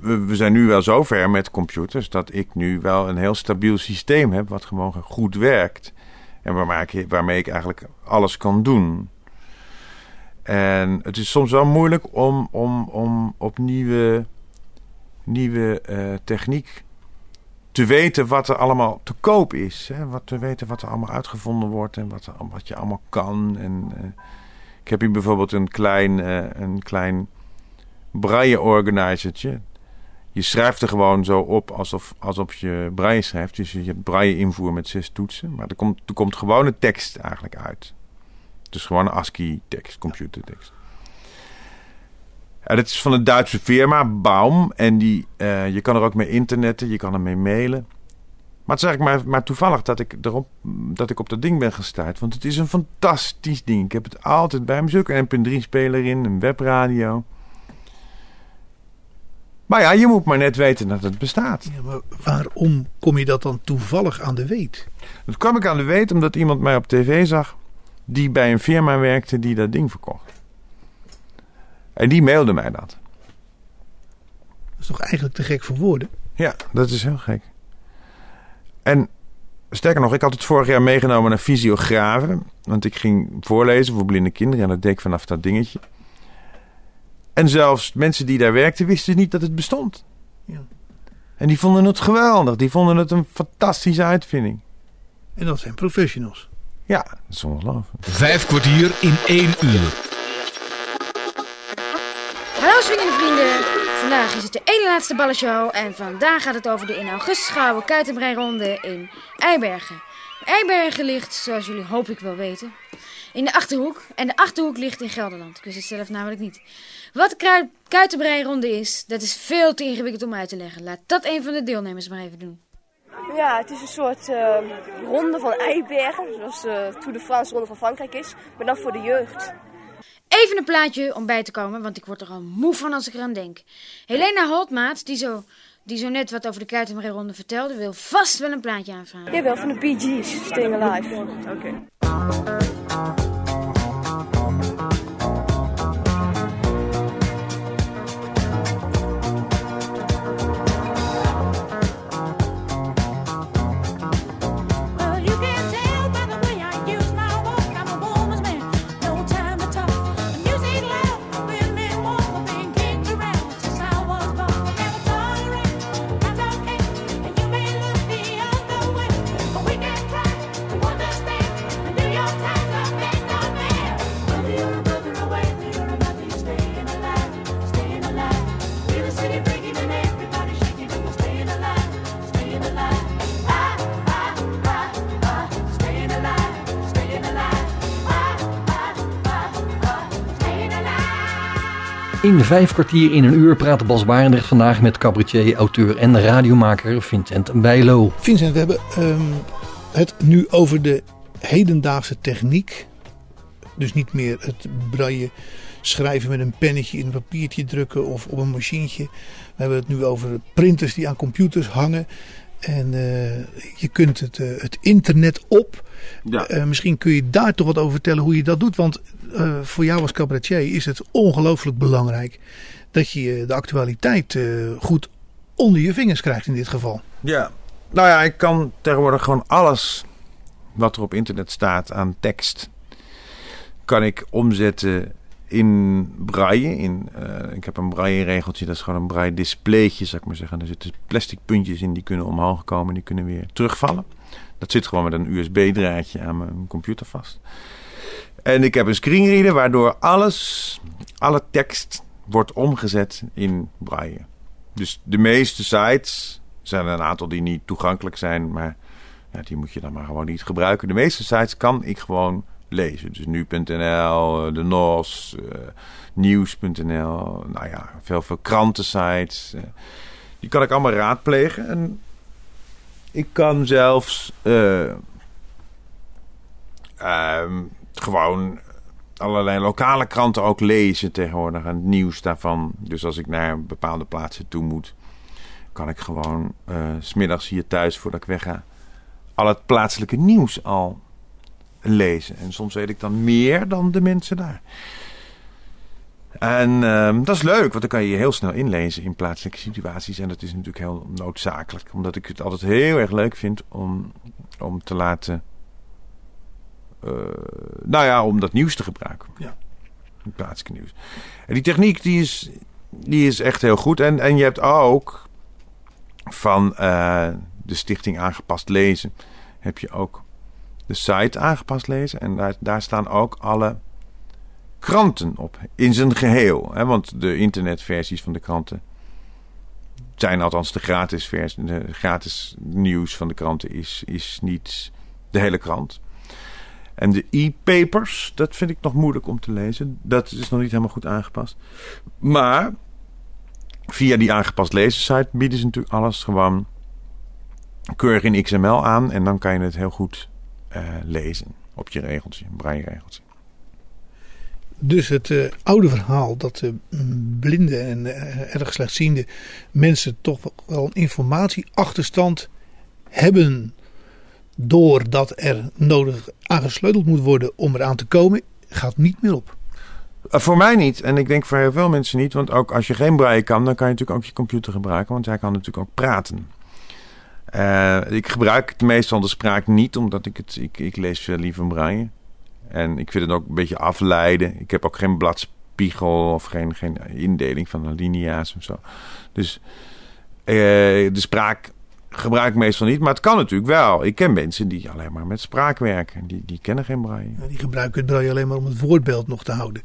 we, zijn nu wel zover met computers dat ik nu wel een heel stabiel systeem heb wat gewoon goed werkt. En waarmee ik, eigenlijk alles kan doen. En het is soms wel moeilijk om, om, om op nieuwe, nieuwe eh, techniek te weten wat er allemaal te koop is. Hè? Wat te weten wat er allemaal uitgevonden wordt en wat, wat je allemaal kan. En, eh, ik heb hier bijvoorbeeld een klein, eh, een klein braille organizertje. Je schrijft er gewoon zo op alsof, alsof je braille schrijft. Dus je hebt braille invoer met zes toetsen. Maar er komt, er komt gewone tekst eigenlijk uit. Dus gewoon een ASCII-tekst, computertekst. En dat is van een Duitse firma, Baum. En die, eh, je kan er ook mee internetten, je kan ermee mailen. Maar het is eigenlijk maar, maar toevallig dat ik, erop, dat ik op dat ding ben gestuurd. Want het is een fantastisch ding. Ik heb het altijd bij me. Er een mp3-speler in, een webradio. Maar ja, je moet maar net weten dat het bestaat. Ja, maar waarom kom je dat dan toevallig aan de weet? Dat kwam ik aan de weet omdat iemand mij op tv zag... die bij een firma werkte die dat ding verkocht. En die mailde mij dat. Dat is toch eigenlijk te gek voor woorden? Ja, dat is heel gek. En sterker nog, ik had het vorig jaar meegenomen naar fysiografen. Want ik ging voorlezen voor blinde kinderen en dat deed ik vanaf dat dingetje. En zelfs mensen die daar werkten wisten niet dat het bestond. Ja. En die vonden het geweldig. Die vonden het een fantastische uitvinding. En dat zijn professionals. Ja, dat is ongelooflijk. Vijf kwartier in één uur. Hallo swingende vrienden. Vandaag is het de ene laatste ballenshow en vandaag gaat het over de in augustus gehouden kuitenbreinronde in Eibergen. Eibergen ligt, zoals jullie hoop ik wel weten, in de Achterhoek. En de Achterhoek ligt in Gelderland. Ik wist het zelf namelijk niet. Wat de krui- kuitenbreinronde is, dat is veel te ingewikkeld om uit te leggen. Laat dat een van de deelnemers maar even doen. Ja, het is een soort eh, ronde van Eibergen, zoals de Tour de France ronde van Frankrijk is, maar dan voor de jeugd. even een plaatje om bij te komen, want ik word er al moe van als ik eraan denk. Helena Holtmaat, die zo, die zo net wat over de Kuitenmaree-ronde vertelde, wil vast wel een plaatje aanvragen. Jawel, van de Bee Gees, Staying Alive. Oké. In vijf kwartier in een uur praat Bas Barendrecht vandaag met cabaretier, auteur en radiomaker Vincent Bijlo. Vincent, we hebben ehm, het nu over de hedendaagse techniek. Dus niet meer het braille schrijven met een pennetje in een papiertje drukken of op een machientje. We hebben het nu over printers die aan computers hangen. En eh, je kunt het, eh, het internet op. Ja. Eh, misschien kun je daar toch wat over vertellen hoe je dat doet. Want voor jou als cabaretier is het ongelooflijk belangrijk dat je de actualiteit goed onder je vingers krijgt in dit geval. Ja, nou ja, ik kan tegenwoordig gewoon alles wat er op internet staat aan tekst, kan ik omzetten in braille. In, eh, ik heb een braille regeltje, dat is gewoon een braille displaytje, zou ik maar zeggen. Er zitten plastic puntjes in, die kunnen omhoog komen en die kunnen weer terugvallen. Dat zit gewoon met een USB-draadje aan mijn computer vast. En ik heb een screenreader waardoor alles, alle tekst wordt omgezet in braille. Dus de meeste sites er zijn een aantal die niet toegankelijk zijn, maar ja, die moet je dan maar gewoon niet gebruiken. De meeste sites kan ik gewoon lezen. Dus nu.nl, eh, de NOS, eh, nieuws.nl, nou ja, veel, veel krantensites. eh, die kan ik allemaal raadplegen. En ik kan zelfs eh, ehm, gewoon allerlei lokale kranten ook lezen tegenwoordig. En het nieuws daarvan. Dus als ik naar bepaalde plaatsen toe moet, kan ik gewoon s smiddags hier thuis voordat ik wegga al het plaatselijke nieuws al lezen. En soms weet ik dan meer dan de mensen daar. En ehm, dat is leuk, want dan kan je je heel snel inlezen in plaatselijke situaties. En dat is natuurlijk heel noodzakelijk. Omdat ik het altijd heel erg leuk vind om, om te laten... eh, nou ja, om dat nieuws te gebruiken. Ja. Het plaatselijke nieuws. En die techniek die is, die is echt heel goed. En, en je hebt ook van eh, de stichting Aangepast Lezen... heb je ook de site Aangepast Lezen. En daar, daar staan ook alle kranten op. In zijn geheel. Hè? Want de internetversies van de kranten... zijn althans de gratis versie. De gratis nieuws van de kranten is, is niet de hele krant. En de e-papers, dat vind ik nog moeilijk om te lezen. Dat is nog niet helemaal goed aangepast. Maar via die aangepast lezen site bieden ze natuurlijk alles gewoon keurig in XML aan. En dan kan je het heel goed lezen op je regeltje, een braille regeltje. Dus het eh, oude verhaal dat uh, blinde en eh, erg slechtziende mensen toch wel een informatieachterstand hebben. Doordat er nodig aangesleuteld moet worden om eraan te komen, gaat niet meer op. Uh, voor mij niet. En ik denk voor heel veel mensen niet. Want ook als je geen braille kan, dan kan je natuurlijk ook je computer gebruiken. Want hij kan natuurlijk ook praten. Uh, ik gebruik het meestal de spraak niet, omdat ik het. Ik, ik lees veel liever braille. En ik vind het ook een beetje afleiden. Ik heb ook geen bladspiegel of geen, geen indeling van de linia's of zo. Dus uh, de spraak gebruik ik meestal niet. Maar het kan natuurlijk wel. Ik ken mensen die alleen maar met spraak werken. Die, die kennen geen braille. Ja, die gebruiken het braille alleen maar om het woordbeeld nog te houden.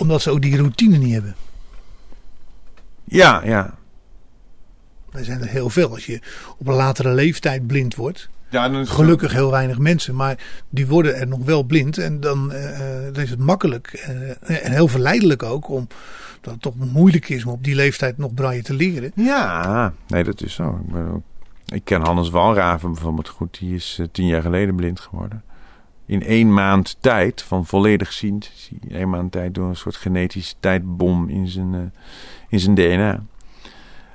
Omdat ze ook die routine niet hebben. Ja, ja. Er zijn er heel veel. Als je op een latere leeftijd blind wordt. Ja, dan Gelukkig heel weinig mensen, maar die worden er nog wel blind. En dan, uh, dan is het makkelijk uh, en heel verleidelijk ook om dat het toch moeilijk is om op die leeftijd nog braille te leren. Ja, nee, dat is zo. Ik, ken Hannes Walraven bijvoorbeeld goed. Die is uh, tien jaar geleden blind geworden. in één maand tijd, van volledig zien, in één maand tijd door een soort genetische tijdbom in zijn, eh, in zijn DNA.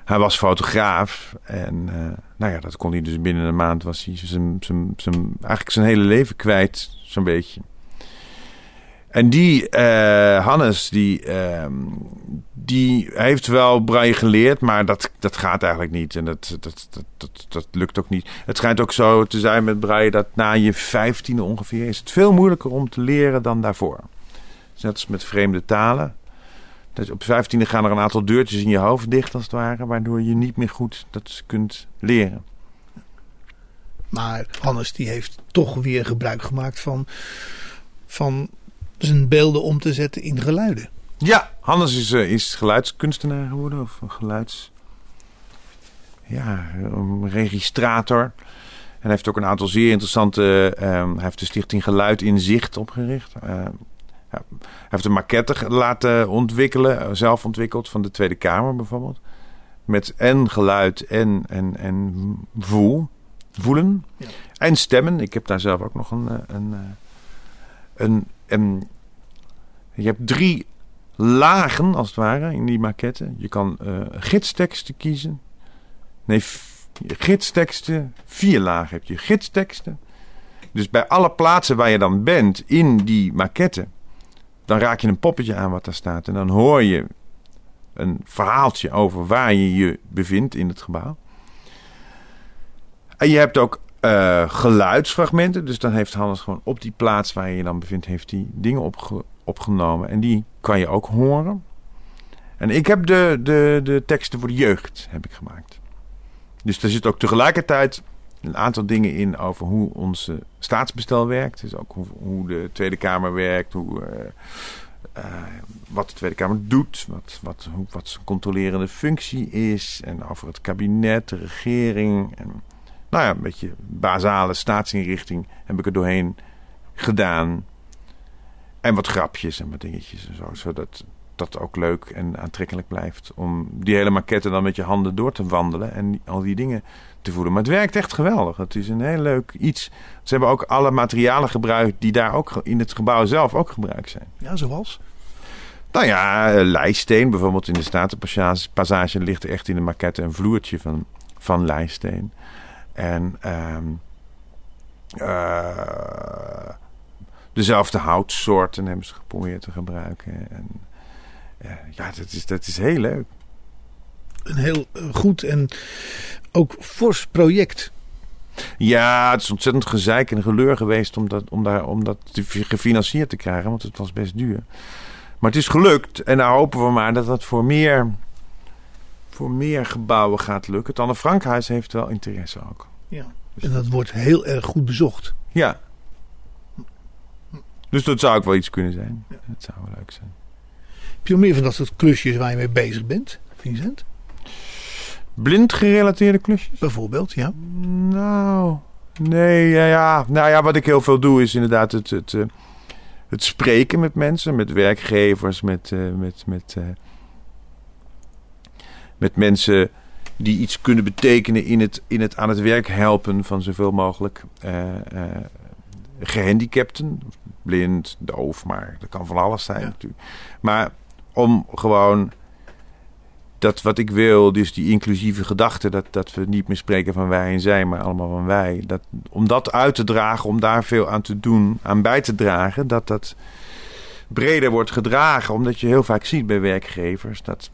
Hij was fotograaf en eh, nou ja, dat kon hij dus binnen een maand was hij zijn, zijn, zijn, eigenlijk zijn hele leven kwijt, zo'n beetje. En die eh, Hannes, die, ehm, die heeft wel braille geleerd, maar dat, dat gaat eigenlijk niet. En dat, dat, dat, dat, lukt ook niet. Het schijnt ook zo te zijn met braille dat na je vijftiende ongeveer is het veel moeilijker om te leren dan daarvoor. Net als met vreemde talen. Dus op vijftiende gaan er een aantal deurtjes in je hoofd dicht als het ware, waardoor je niet meer goed dat kunt leren. Maar Hannes die heeft toch weer gebruik gemaakt van, van zijn beelden om te zetten in geluiden. Ja, Hannes is, eh, is geluidskunstenaar geworden. Of een geluids... Ja, een registrator. En hij heeft ook een aantal zeer interessante... ehm, hij heeft de stichting Geluid in Zicht opgericht. Eh, ja, hij heeft een maquette laten ontwikkelen. eh, Zelf ontwikkeld van de Tweede Kamer bijvoorbeeld. Met en geluid en, en, en voel, voelen. En stemmen. Ik heb daar zelf ook nog een... eh, een, eh, een, een je hebt drie lagen, als het ware, in die maquette. Je kan eh, gidsteksten kiezen. Nee, gidsteksten. Vier lagen heb je. Gidsteksten. Dus bij alle plaatsen waar je dan bent in die maquette... dan raak je een poppetje aan wat daar staat. En dan hoor je een verhaaltje over waar je je bevindt in het gebouw. En je hebt ook eh, geluidsfragmenten. Dus dan heeft Hannes gewoon op die plaats waar je je dan bevindt... heeft hij dingen opge- opgenomen. En die kan je ook horen. En ik heb de, de, de teksten voor de jeugd heb ik gemaakt. Dus er zit ook tegelijkertijd een aantal dingen in over hoe onze staatsbestel werkt. Dus ook hoe, de Tweede Kamer werkt, hoe, eh, eh, wat de Tweede Kamer doet, wat, wat, hoe, wat zijn controlerende functie is. En over het kabinet, de regering. En, nou ja, een beetje basale staatsinrichting heb ik er doorheen gedaan. En wat grapjes en wat dingetjes en zo. Zodat dat ook leuk en aantrekkelijk blijft. Om die hele maquette dan met je handen door te wandelen. En al die dingen te voelen. Maar het werkt echt geweldig. Het is een heel leuk iets. Ze hebben ook alle materialen gebruikt die daar ook in het gebouw zelf ook gebruikt zijn. Ja, zoals? Nou ja, eh, lijsteen bijvoorbeeld in de Statenpassage passage ligt er echt in de maquette een vloertje van, van lijsteen. En ehm, eh, dezelfde houtsoorten hebben ze geprobeerd te gebruiken. En, ja, dat is, dat is heel leuk. Een heel eh, goed en ook fors project. Ja, het is ontzettend gezeik en geleur geweest om dat, om daar, om dat gefinancierd te krijgen, want het was best duur. Maar het is gelukt en nou hopen we maar dat dat voor meer, voor meer gebouwen gaat lukken. Het Anne Frankhuis heeft wel interesse ook. Ja. En dat wordt heel erg goed bezocht. Ja. Dus dat zou ook wel iets kunnen zijn. Dat zou wel leuk zijn. Heb je meer van dat soort klusjes waar je mee bezig bent, Vincent? Blind gerelateerde klusjes? Bijvoorbeeld, ja. Nou, nee, ja, ja. Nou ja, wat ik heel veel doe is inderdaad het, het, eh, het spreken met mensen, met werkgevers, met, eh, met, met, eh, met mensen die iets kunnen betekenen in het, in het aan het werk helpen van zoveel mogelijk eh, eh, gehandicapten. Blind, doof, maar dat kan van alles zijn natuurlijk. Maar om gewoon dat wat ik wil, dus die inclusieve gedachte, dat, dat we niet meer spreken van wij en zij, maar allemaal van wij. Dat, om dat uit te dragen, om daar veel aan te doen, aan bij te dragen, dat dat breder wordt gedragen. Omdat je heel vaak ziet bij werkgevers dat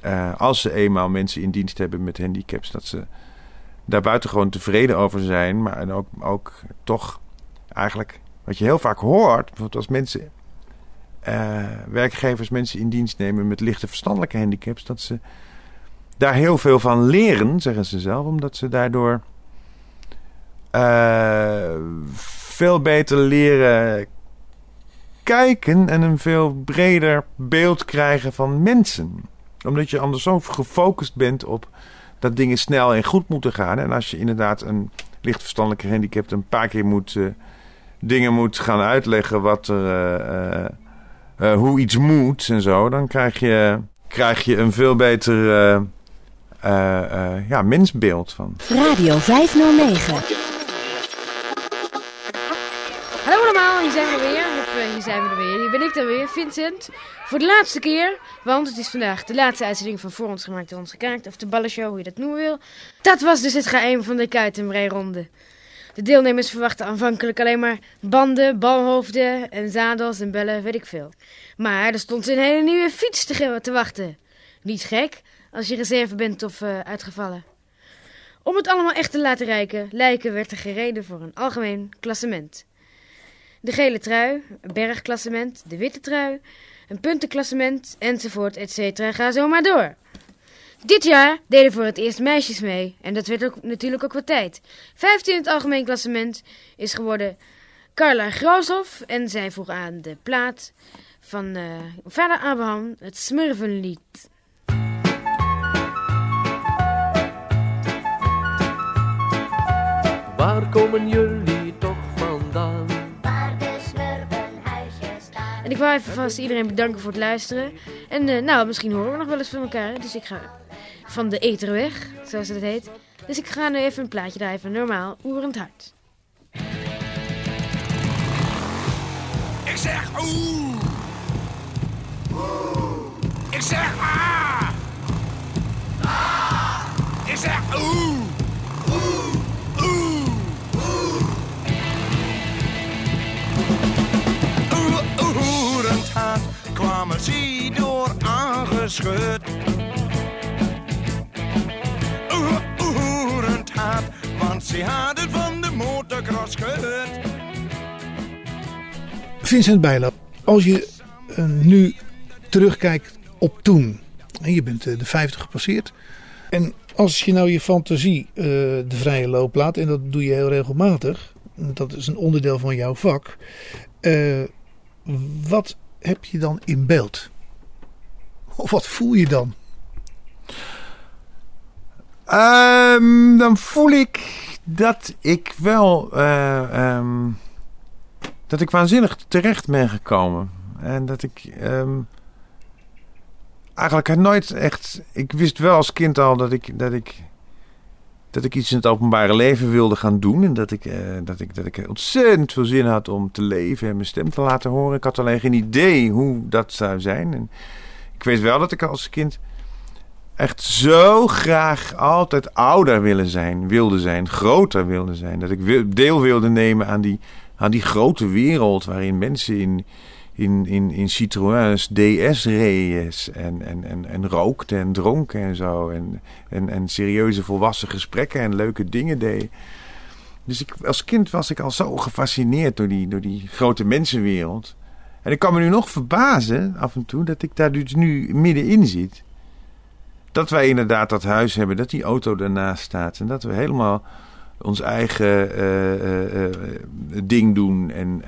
eh, als ze eenmaal mensen in dienst hebben met handicaps, dat ze daar buitengewoon tevreden over zijn, maar ook, ook toch eigenlijk wat je heel vaak hoort, bijvoorbeeld als mensen eh, werkgevers mensen in dienst nemen met lichte verstandelijke handicaps, dat ze daar heel veel van leren, zeggen ze zelf, omdat ze daardoor eh, veel beter leren kijken en een veel breder beeld krijgen van mensen. Omdat je anders zo gefocust bent op dat dingen snel en goed moeten gaan. En als je inderdaad een licht verstandelijke handicap een paar keer moet, eh, dingen moet gaan uitleggen wat er, eh, hoe iets moet en zo, dan krijg je, krijg je een veel beter eh, eh, eh, ja, mensbeeld van. Radio 509. Hallo allemaal. eh, hier zijn we er weer. Hier ben ik dan weer, Vincent. Voor de laatste keer, want het is vandaag de laatste uitzending van Voor ons gemaakt door ons gekaakt. Of de ballenshow, hoe je dat noemen wil. Dat was dus het geheim van de kuitenbreironde. De deelnemers verwachten aanvankelijk alleen maar banden, balhoofden en zadels en bellen, weet ik veel. Maar er stond een hele nieuwe fiets te, te wachten. Niet gek, als je reserve bent of eh, uitgevallen. Om het allemaal echt te laten rijken, lijken werd er gereden voor een algemeen klassement. De gele trui, een bergklassement, de witte trui, een puntenklassement, enzovoort, et cetera. Ga zo maar door. Dit jaar deden voor het eerst meisjes mee. En dat werd ook, natuurlijk ook wat tijd. 15 in het algemeen klassement is geworden Carla Grooshoff. En zij vroeg aan de plaat van eh, vader Abraham het Smurvenlied. Waar komen jullie toch vandaan? En ik wou even vast iedereen bedanken voor het luisteren. En eh, nou, misschien horen we nog wel eens van elkaar. Dus ik ga van de eter weg, zoals het heet. Dus ik ga nu even een plaatje draaien van normaal Oerend Hart. Ik zeg oeh. Ik zeg ah. Ik zeg oeh. Oeh. Oeh. Oeh. Oerend hart kwamen door aangeschud. Want ze hadden van de motocross gehoord. Vincent Bijlo, als je eh, nu terugkijkt op toen. En je bent eh, de 50 gepasseerd. En als je nou je fantasie eh, de vrije loop laat, en dat doe je heel regelmatig. Dat is een onderdeel van jouw vak. wat heb je dan in beeld? Of wat voel je dan? Ehm, dan voel ik dat ik wel. eh, ehm, dat ik waanzinnig terecht ben gekomen. En dat ik. ehm, eigenlijk nooit echt. Ik wist wel als kind al dat ik. Dat ik dat ik iets in het openbare leven wilde gaan doen. En dat ik, eh, dat, ik, dat ik ontzettend veel zin had om te leven en mijn stem te laten horen. Ik had alleen geen idee hoe dat zou zijn. En ik weet wel dat ik als kind echt zo graag altijd ouder willen zijn, wilde zijn, groter wilde zijn. Dat ik deel wilde nemen aan die, aan die grote wereld waarin mensen in, in, in, in Citroëns DS reden en, en, en, en rookten en dronken en zo. En, en, en serieuze volwassen gesprekken en leuke dingen deden. Dus ik, als kind was ik al zo gefascineerd door die, door die grote mensenwereld. En ik kan me nu nog verbazen af en toe dat ik daar dus nu middenin zit dat wij inderdaad dat huis hebben, dat die auto daarnaast staat. En dat we helemaal ons eigen eh, eh, eh, ding doen. En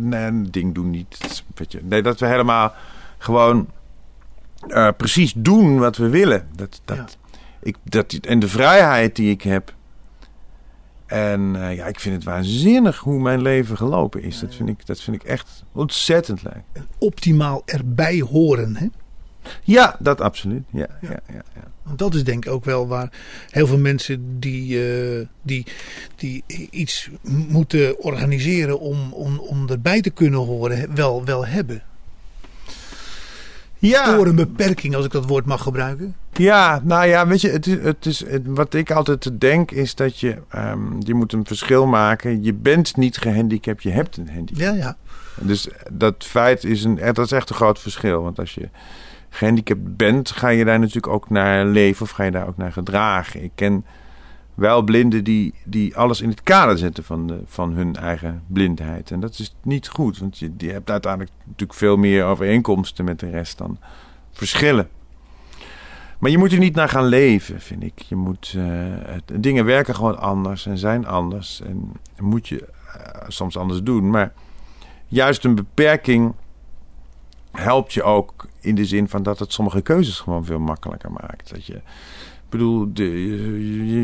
nee, ding doen niet. Weet je, nee, dat we helemaal gewoon precies doen wat we willen. Dat, dat, ik, dat, en de vrijheid die ik heb. En ja, ik vind het waanzinnig hoe mijn leven gelopen is. Dat vind ik, dat vind ik echt ontzettend leuk. Optimaal erbij horen. Hè? Ja, dat absoluut. Ja, ja. Ja, ja, Want dat is denk ik ook wel waar heel veel mensen die, eh, die, die iets moeten organiseren om, om, om erbij te kunnen horen, wel, wel hebben. Ja. Door een beperking, als ik dat woord mag gebruiken. Ja, nou ja, weet je, het is, het is, het- wat ik altijd denk is dat je, ehm, je moet een verschil maken. Je bent niet gehandicapt, je hebt een handicap. Ja, ja. Dus dat feit is, een, dat is echt een groot verschil. Want als je gehandicapt bent, ga je daar natuurlijk ook naar leven of ga je daar ook naar gedragen. Ik ken wel blinden die, die alles in het kader zetten van, de, van hun eigen blindheid. En dat is niet goed, want je, hebt uiteindelijk natuurlijk veel meer overeenkomsten met de rest dan verschillen. Maar je moet er niet naar gaan leven, vind ik. Je moet, eh, dingen werken gewoon anders en zijn anders. En moet je eh, soms anders doen. Maar juist een beperking helpt je ook in de zin van dat het sommige keuzes gewoon veel makkelijker maakt. Dat je, ik bedoel, de,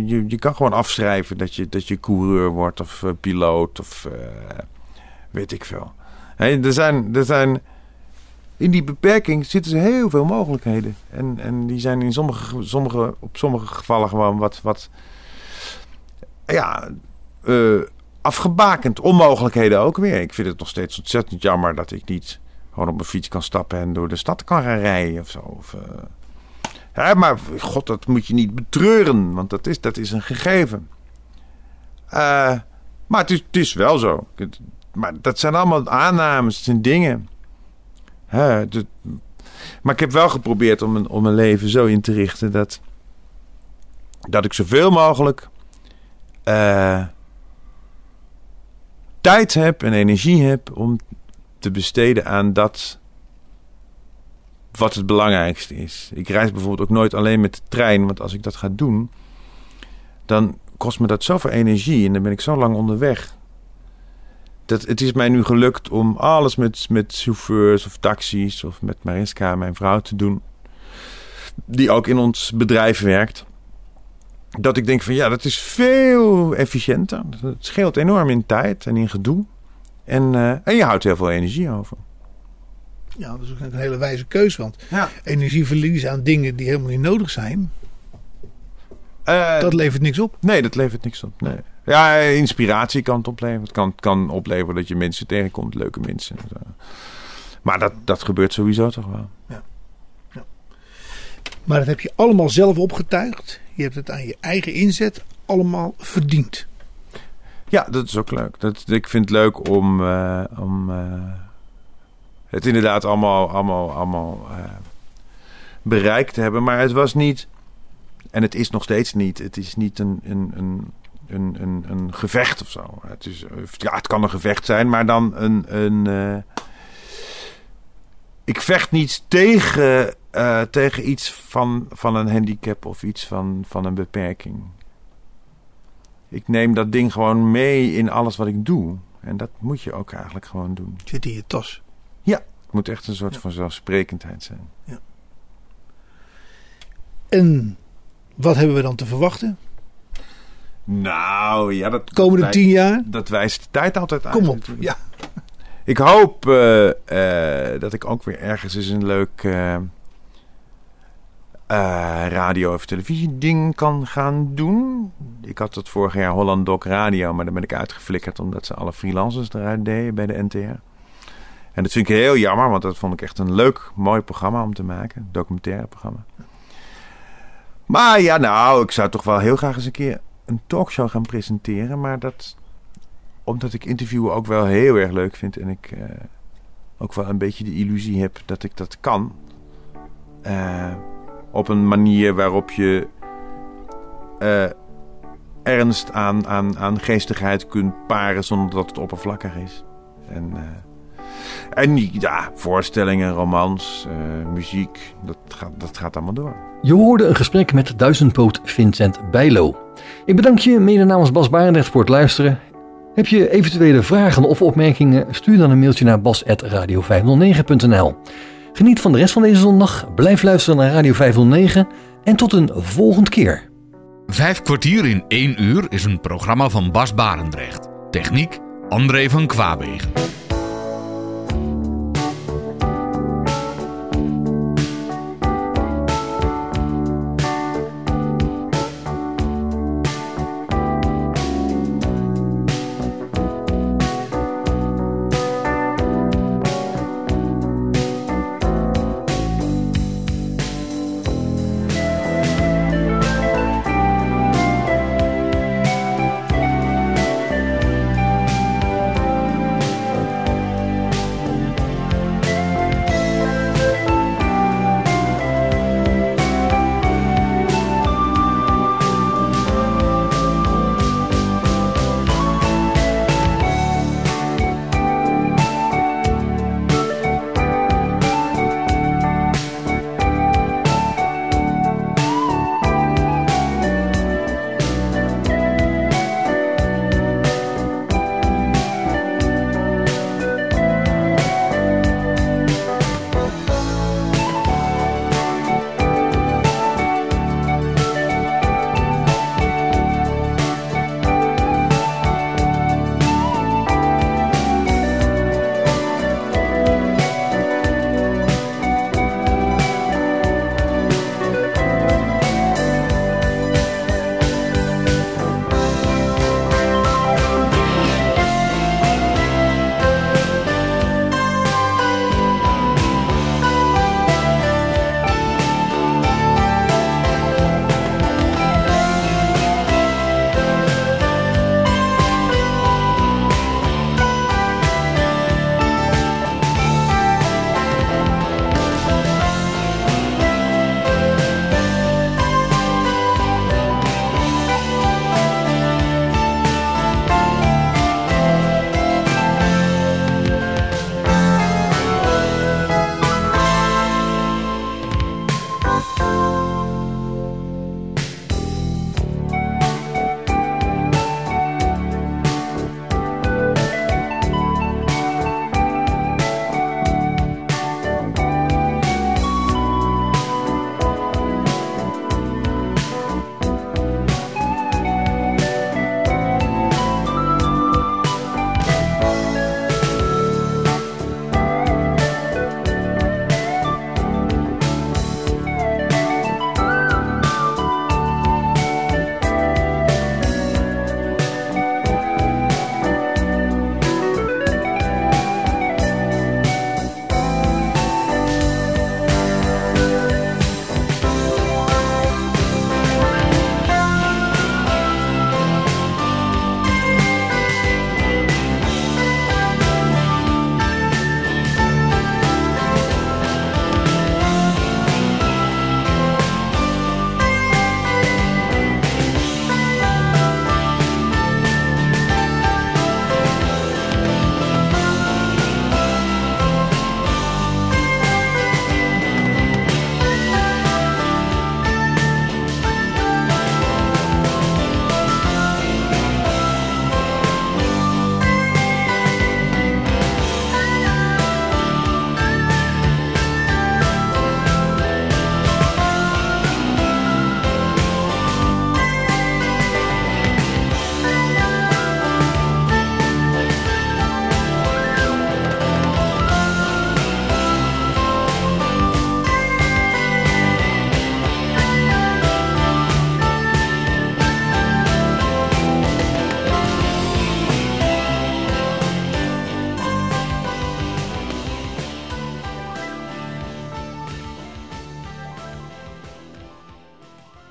je, je- kan gewoon afschrijven dat je, dat je coureur wordt of eh, piloot of eh, weet ik veel. Hè, er, zijn, er zijn, in die beperking zitten heel veel mogelijkheden. En, en die zijn in sommige, sommige, op sommige gevallen gewoon wat, wat ja, eh, afgebakend. Onmogelijkheden ook weer. Ik vind het nog steeds ontzettend jammer dat ik niet gewoon op mijn fiets kan stappen en door de stad kan gaan rijden of zo. Of, eh, maar god, dat moet je niet betreuren, want dat is, dat is een gegeven. Eh, maar het is, wel zo. Maar dat zijn allemaal aannames, het zijn dingen. Maar ik heb wel geprobeerd om mijn, om mijn leven zo in te richten dat, dat ik zoveel mogelijk eh, tijd heb en energie heb om te besteden aan dat wat het belangrijkste is. Ik reis bijvoorbeeld ook nooit alleen met de trein, want als ik dat ga doen, dan kost me dat zoveel energie en dan ben ik zo lang onderweg. Dat, het is mij nu gelukt om alles met, met chauffeurs of taxis of met Mariska, mijn vrouw, te doen. Die ook in ons bedrijf werkt. Dat ik denk van ja, dat is veel efficiënter. Het scheelt enorm in tijd en in gedoe. En, eh, en je houdt heel veel energie over. Ja, dat is ook een hele wijze keus. Want Ja. energie verliezen aan dingen die helemaal niet nodig zijn, Eh, dat levert niks op. Nee, dat levert niks op. Nee. Ja, inspiratie kan het opleveren. Het kan, kan opleveren dat je mensen tegenkomt, leuke mensen. en zo. Maar dat, dat gebeurt sowieso toch wel. Maar dat heb je allemaal zelf opgetuigd. Je hebt het aan je eigen inzet allemaal verdiend. Ja, dat is ook leuk. Dat, ik vind het leuk om, eh, om eh, het inderdaad allemaal, allemaal, allemaal eh, bereikt te hebben. Maar het was niet, en het is nog steeds niet, het is niet een, een, een, een, een, een gevecht of zo. Het, is, ja, het kan een gevecht zijn, maar dan een. een ik vecht niet tegen, tegen iets van, van een handicap of iets van, van een beperking. Ik neem dat ding gewoon mee in alles wat ik doe. En dat moet je ook eigenlijk gewoon doen. Zit in je tas. Ja, het moet echt een soort van zelfsprekendheid zijn. En wat hebben we dan te verwachten? Nou, ja, dat... Komende tien jaar? Dat wijst de tijd altijd uit. Kom op. Ja. Ik hoop eh, eh, dat ik ook weer ergens eens een leuk eh, eh, radio- of televisieding kan gaan doen. Ik had het vorig jaar Holland Doc Radio, maar daar ben ik uitgeflikkerd omdat ze alle freelancers eruit deden bij de NTR. En dat vind ik heel jammer, want dat vond ik echt een leuk, mooi programma om te maken. Documentaire programma. Maar ja, nou, ik zou toch wel heel graag eens een keer een talkshow gaan presenteren. Maar dat, omdat ik interviewen ook wel heel erg leuk vind. En ik eh, ook wel een beetje de illusie heb dat ik dat kan. Eh, op een manier waarop je eh, ernst aan, aan, aan geestigheid kunt paren zonder dat het oppervlakkig is. En, eh, en ja, voorstellingen, romans, eh, muziek, dat gaat, dat gaat allemaal door. Je hoorde een gesprek met duizendpoot Vincent Bijlo. Ik bedank je mede namens Bas Barendrecht voor het luisteren. Heb je eventuele vragen of opmerkingen? Stuur dan een mailtje naar bas.radio509.nl Geniet van de rest van deze zondag, blijf luisteren naar Radio 509 en tot een volgende keer. Vijf kwartier in één uur is een programma van Bas Barendrecht. Techniek André van Kwaabegen.